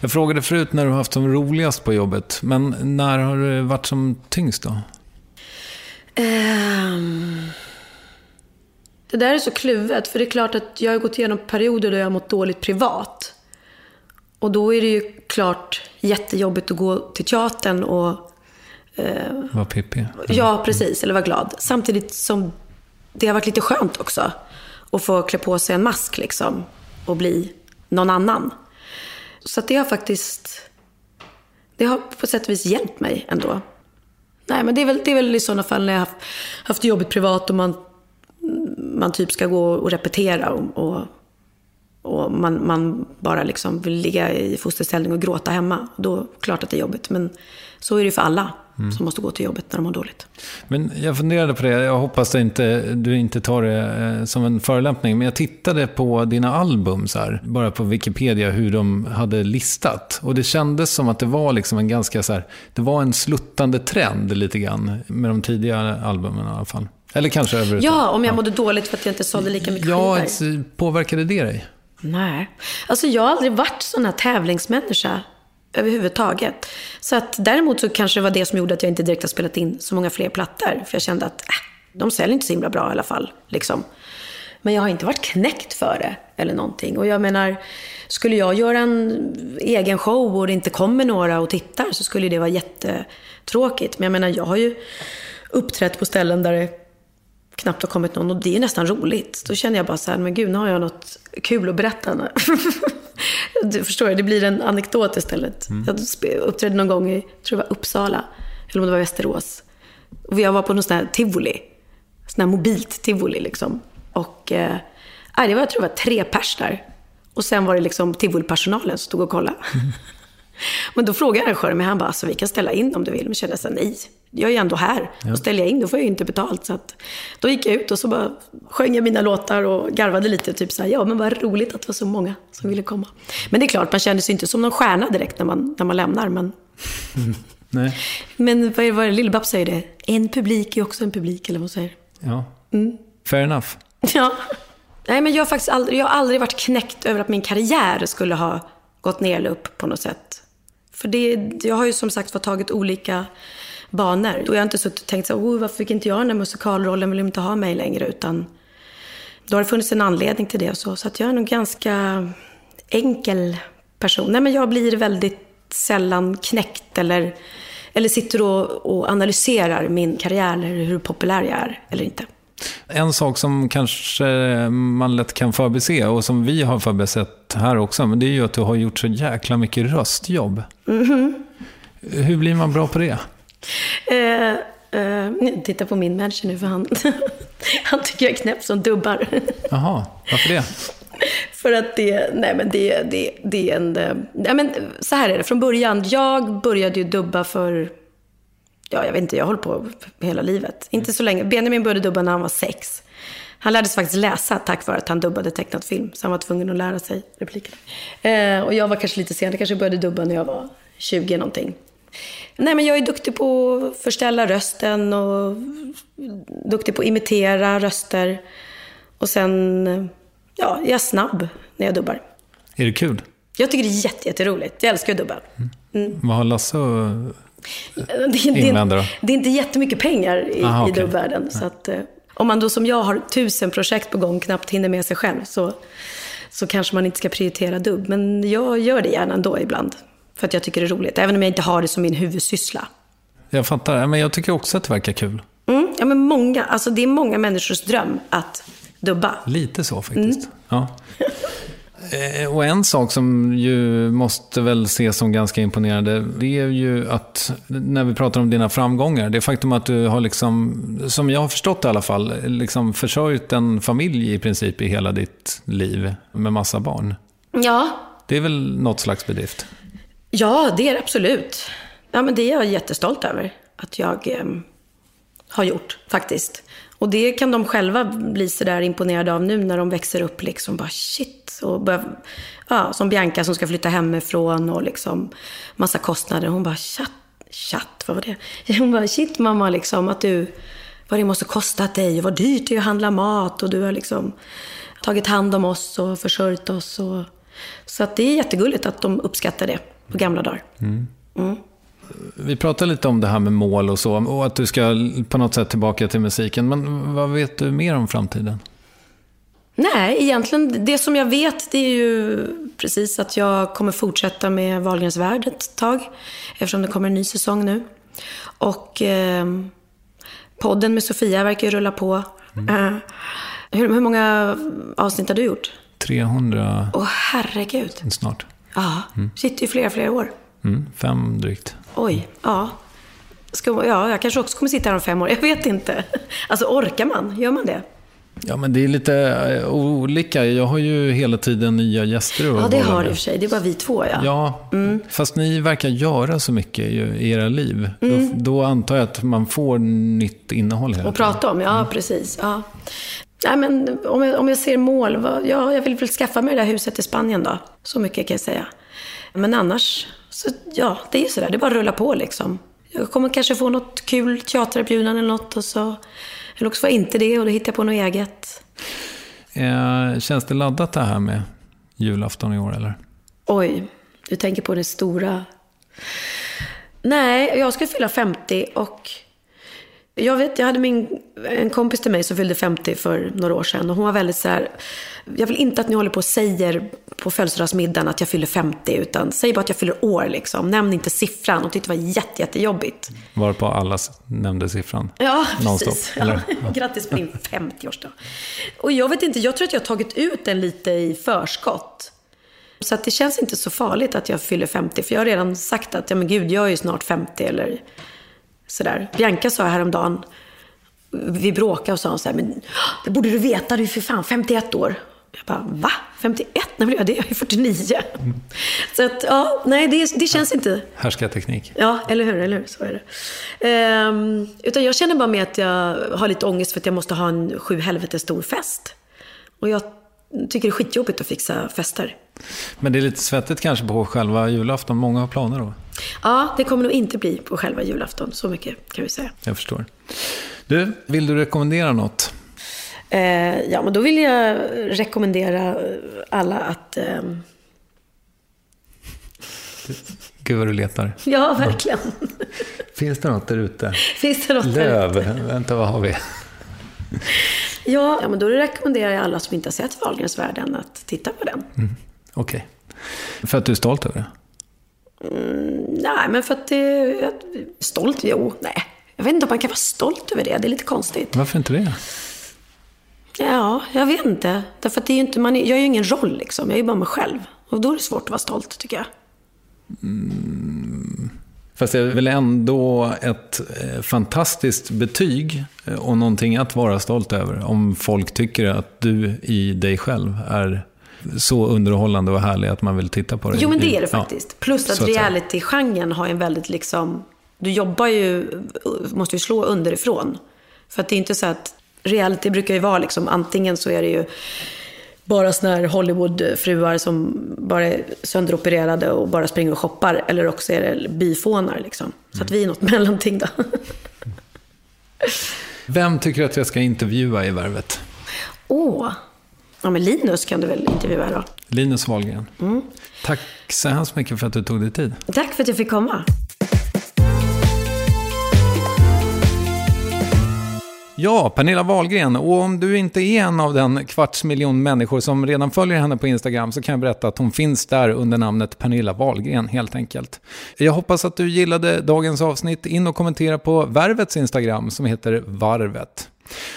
Speaker 2: Jag frågade förut när du har haft som roligast på jobbet, men när har det varit som tyngst då?
Speaker 3: Ehm, Det där är så kluvet, för det är klart att jag har gått igenom perioder då jag har mått dåligt privat. Och då är det ju klart jättejobbigt att gå till teatern och,
Speaker 2: Var Pippi?
Speaker 3: ja precis, eller vara glad. Samtidigt som det har varit lite skönt också. Att få klä på sig en mask liksom och bli någon annan. Så det har faktiskt, det har på sätt och vis hjälpt mig ändå. Nej, men det är väl, det är väl i sådana fall när jag har haft, haft jobbigt privat och man, man typ ska gå och repetera och, och, och man, man bara liksom vill ligga i fosterställning och gråta hemma. Då är det klart att det är jobbigt. Men så är det för alla som måste gå till jobbet när de mår dåligt.
Speaker 2: Men jag funderade på det, jag hoppas att inte, du inte tar det eh, som en förolämpning, men jag tittade på dina album så här, bara på Wikipedia, hur de hade listat. Och det kändes som att det var liksom en ganska så här, det var en sluttande trend lite grann med de tidiga albumen i alla fall. Eller kanske överhuvudtaget.
Speaker 3: Ja, om jag mådde dåligt för att jag inte sålde lika mycket
Speaker 2: Ja,
Speaker 3: skivor.
Speaker 2: ett- påverkade det dig?
Speaker 3: Nej. Alltså jag har aldrig varit sån här tävlingsmänniska överhuvudtaget. Så att däremot så kanske det var det som gjorde att jag inte direkt har spelat in så många fler plattor. För jag kände att äh, de säljer inte så himla bra i alla fall. Liksom. Men jag har inte varit knäckt för det eller någonting. Och jag menar, skulle jag göra en egen show och det inte kommer några och tittar så skulle det vara jättetråkigt. Men jag menar, jag har ju uppträtt på ställen där det knappt har kommit någon och det är nästan roligt. Då känner jag bara så här, men gud, nu har jag något kul att berätta. du förstår, det blir en anekdot istället. Jag spe- uppträdde någon gång i, tror det var Uppsala, eller om det var Västerås. Och jag var på någon sån här tivoli. Sån här mobilt tivoli liksom. Och eh, det var, jag tror det var tre pers där. Och sen var det liksom tivolipersonalen som stod och kollade. Men då frågade arrangören mig, han bara, alltså, vi kan ställa in om du vill. Men jag kände så här, nej, jag är ju ändå här. Och ställer jag in, då får jag ju inte betalt. Så att, då gick jag ut och så bara sjöng jag mina låtar och garvade lite. Typ så här, ja men vad roligt att det var så många som ville komma. Men det är klart, man känner sig inte som någon stjärna direkt när man, när man lämnar. Men,
Speaker 2: Nej.
Speaker 3: men vad är vad är det Lill-Babs säger det? En publik är också en publik, eller vad säger
Speaker 2: Ja.
Speaker 3: Mm.
Speaker 2: Fair enough.
Speaker 3: Ja. Nej, men jag har faktiskt aldrig, jag har aldrig varit knäckt över att min karriär skulle ha gått ner eller upp på något sätt. För det, jag har ju som sagt fått tagit olika banor. Och jag har inte suttit och tänkt så oh, varför fick inte jag den där musikalrollen, vill de inte ha mig längre? Utan då har det funnits en anledning till det och så. Så att jag är nog ganska enkel person. Nej, men jag blir väldigt sällan knäckt eller, eller sitter och, och analyserar min karriär eller hur populär jag är eller inte.
Speaker 2: En sak som kanske man lätt kan förbise och som vi har förbisett här också, men det är ju att du har gjort så jäkla mycket röstjobb. Hur blir man bra på det?
Speaker 3: Eh, eh, titta på min manager nu för han, han tycker jag är knäpp som dubbar.
Speaker 2: Jaha, varför det?
Speaker 3: för att det, nej men det, det, det är en, eh, nej men så här är det från början. Jag började ju dubba för, ja jag vet inte, jag håller på hela livet. Inte så länge. Benjamin började dubba när han var sex. Han lärde sig faktiskt läsa tack vare att han dubbade tecknad film. Så han var tvungen att lära sig replikerna. Eh, och jag var kanske lite sen. Jag kanske började dubba när jag var 20 någonting. Nej, men jag är duktig på att förställa rösten och duktig på att imitera röster. Och sen, ja, jag är snabb när jag dubbar.
Speaker 2: Är det kul?
Speaker 3: Jag tycker det är jätte, jätteroligt. Jag älskar att dubba.
Speaker 2: Vad har Lasse och...
Speaker 3: Det är, det, det är inte jättemycket pengar i,
Speaker 2: Aha,
Speaker 3: i dubbvärlden. Så att, eh, om man då som jag har tusen projekt på gång, knappt hinner med sig själv, så, så kanske man inte ska prioritera dubb. Men jag gör det gärna ändå ibland. För att jag tycker det är roligt. Även om jag inte har det som min huvudsyssla.
Speaker 2: Jag fattar, men jag tycker också att det verkar kul.
Speaker 3: Mm, ja, men många, alltså det är många människors dröm att dubba.
Speaker 2: Lite så faktiskt. Ja. Eh, Och en sak som ju måste väl ses som ganska imponerande, det är ju att när vi pratar om dina framgångar, det faktum att du har liksom, som jag har förstått i alla fall, liksom försörjt en familj i princip i hela ditt liv med massa barn.
Speaker 3: Ja,
Speaker 2: Det är väl något slags bedrift?
Speaker 3: ja det är det absolut. Ja, men det är jag jättestolt över att jag eh, har gjort faktiskt. Och det kan de själva bli sådär imponerade av nu när de växer upp liksom bara shit. Och börjar, ja, som Bianca som ska flytta hemifrån och liksom massa kostnader. Hon bara chatt, chatt, vad var det? Hon bara shit mamma liksom att du, vad det måste kosta dig och vad dyrt det är att handla mat och du har liksom tagit hand om oss och försörjt oss. Och, så att det är jättegulligt att de uppskattar det på gamla dagar.
Speaker 2: Vi pratade lite om det här med mål och så, och att du ska på något sätt tillbaka till musiken. Men vad vet du mer om framtiden?
Speaker 3: Nej, egentligen det som jag vet det är ju precis att jag kommer fortsätta med Wahlgrens värld ett tag. Eftersom det kommer en ny säsong nu. Och eh, podden med Sofia verkar ju rulla på. Eh, hur, hur många avsnitt har du gjort?
Speaker 2: 300
Speaker 3: Åh herregud.
Speaker 2: snart.
Speaker 3: Ja, sitter ju flera, flera år.
Speaker 2: Mm, fem drygt.
Speaker 3: Oj, ja. Ska, ja, jag kanske också kommer sitta här om fem år. Jag vet inte. Alltså orkar man? Gör man det?
Speaker 2: Ja, men det är lite eh, olika. Jag har ju hela tiden nya gäster att
Speaker 3: Ja, det har du i och för sig. Det är bara vi två, ja.
Speaker 2: Ja, fast ni verkar göra så mycket i era liv.
Speaker 3: Mm.
Speaker 2: Då, då antar jag att man får nytt innehåll hela
Speaker 3: Och
Speaker 2: tiden.
Speaker 3: prata om, ja precis. Ja. Nej, men om, jag, om jag ser mål, vad, ja, jag vill väl skaffa mig det där huset i Spanien då. Så mycket kan jag säga. Men annars, så, ja, det är ju sådär. Det bara att rulla på liksom. Jag kommer kanske få något kul teatererbjudande eller något. Och så, eller också får jag inte det och då hittar jag på något eget.
Speaker 2: Eh, känns det laddat det här med julafton i år eller?
Speaker 3: Oj, du tänker på det stora. Nej, jag ska fylla 50 och jag vet, jag hade min, en kompis till mig som fyllde 50 för några år sedan och hon var väldigt så här, jag vill inte att ni håller på och säger på födelsedagsmiddagen att jag fyller 50 utan säg bara att jag fyller år liksom. Nämn inte siffran och tyckte det var jätte, jättejobbigt.
Speaker 2: Varpå alla nämnde siffran.
Speaker 3: Ja,
Speaker 2: Nonstop,
Speaker 3: precis. Ja. Grattis på din 50-årsdag. Och jag vet inte, jag tror att jag har tagit ut den lite i förskott. Så att det känns inte så farligt att jag fyller 50. För jag har redan sagt att, ja men gud, jag är ju snart 50 eller sådär. Bianca sa häromdagen, vi bråkade och sa hon så här, men det borde du veta, du är för fan 51 år. Jag bara, va? 51? När blev jag det? Jag är 49. Så att, ja, nej, det, det känns inte...
Speaker 2: Härskarteknik.
Speaker 3: Ja, eller hur? Eller hur? Så är det. Ehm, utan jag känner bara med att jag har lite ångest för att jag måste ha en sju helvetes stor fest. Och jag tycker det är skitjobbigt att fixa fester.
Speaker 2: Men det är lite svettigt kanske på själva julafton. Många har planer då.
Speaker 3: Ja, det kommer nog inte bli på själva julafton. Så mycket kan vi säga.
Speaker 2: Jag förstår. Du, vill du rekommendera något?
Speaker 3: Eh, ja, men då vill jag rekommendera alla att... ehm,
Speaker 2: Gud vad du letar.
Speaker 3: ja, verkligen.
Speaker 2: Finns det något där ute?
Speaker 3: Finns det något där?
Speaker 2: Löv. Vänta, vad har vi?
Speaker 3: Ja, ja, men då rekommenderar jag alla som inte har sett Wahlgrens värld än att titta på den.
Speaker 2: Okej. För att du är stolt över det?
Speaker 3: Nej, men för att det... jag- Stolt? Jo, nej. Jag vet inte om man kan vara stolt över det. Det är lite konstigt.
Speaker 2: Varför inte det?
Speaker 3: Ja, jag vet inte. Därför att det är inte, man jag är ju ingen roll liksom. Jag är ju bara mig själv. Och då är det svårt att vara stolt, tycker jag.
Speaker 2: Fast det är väl ändå ett eh, fantastiskt betyg eh, och någonting att vara stolt över. Om folk tycker att du i dig själv är så underhållande och härlig att man vill titta på det.
Speaker 3: Jo, men det är det
Speaker 2: Ja,
Speaker 3: faktiskt. Plus
Speaker 2: så
Speaker 3: att reality-genren har en väldigt liksom... Du jobbar ju, måste ju slå underifrån. För att det är inte så att... Reality brukar ju vara liksom, antingen så är det ju bara såna här Hollywoodfruar som bara är sönderopererade och bara springer och shoppar. Eller också är det byfånar liksom. Så att vi är något mellanting då.
Speaker 2: Vem tycker att jag ska intervjua i Värvet?
Speaker 3: Åh, Ja, men Linus kan du väl intervjua då?
Speaker 2: Linus Wahlgren. Tack så hemskt mycket för att du tog dig tid.
Speaker 3: Tack för att jag fick komma.
Speaker 2: Ja, Pernilla Wahlgren. Och om du inte är en av den kvarts miljon människor som redan följer henne på Instagram så kan jag berätta att hon finns där under namnet Pernilla Wahlgren helt enkelt. Jag hoppas att du gillade dagens avsnitt. In och kommentera på Värvets Instagram som heter Varvet.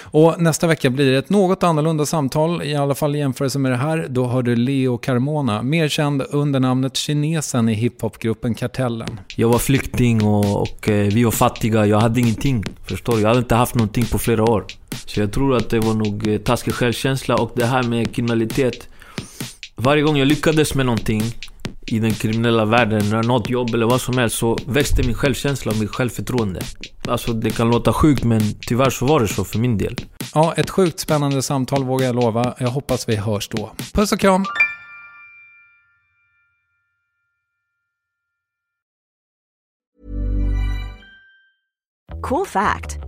Speaker 2: Och nästa vecka blir det ett något annorlunda samtal, i alla fall i jämförelse med det här. Då har du Leo Carmona, mer känd under namnet kinesen i hiphopgruppen Kartellen.
Speaker 7: Jag var flykting och, och eh, vi var fattiga. Jag hade ingenting. Förstår du? Jag hade inte haft någonting på flera år. Så jag tror att det var nog eh, taskig självkänsla och det här med kriminalitet. Varje gång jag lyckades med någonting i den kriminella världen, när något jobb eller vad som helst, så växte min självkänsla och mitt självförtroende. Alltså det kan låta sjukt men tyvärr så var det så för min del.
Speaker 2: Ja, ett sjukt spännande samtal vågar jag lova. Jag hoppas vi hörs då. Puss och kram!
Speaker 8: Cool fact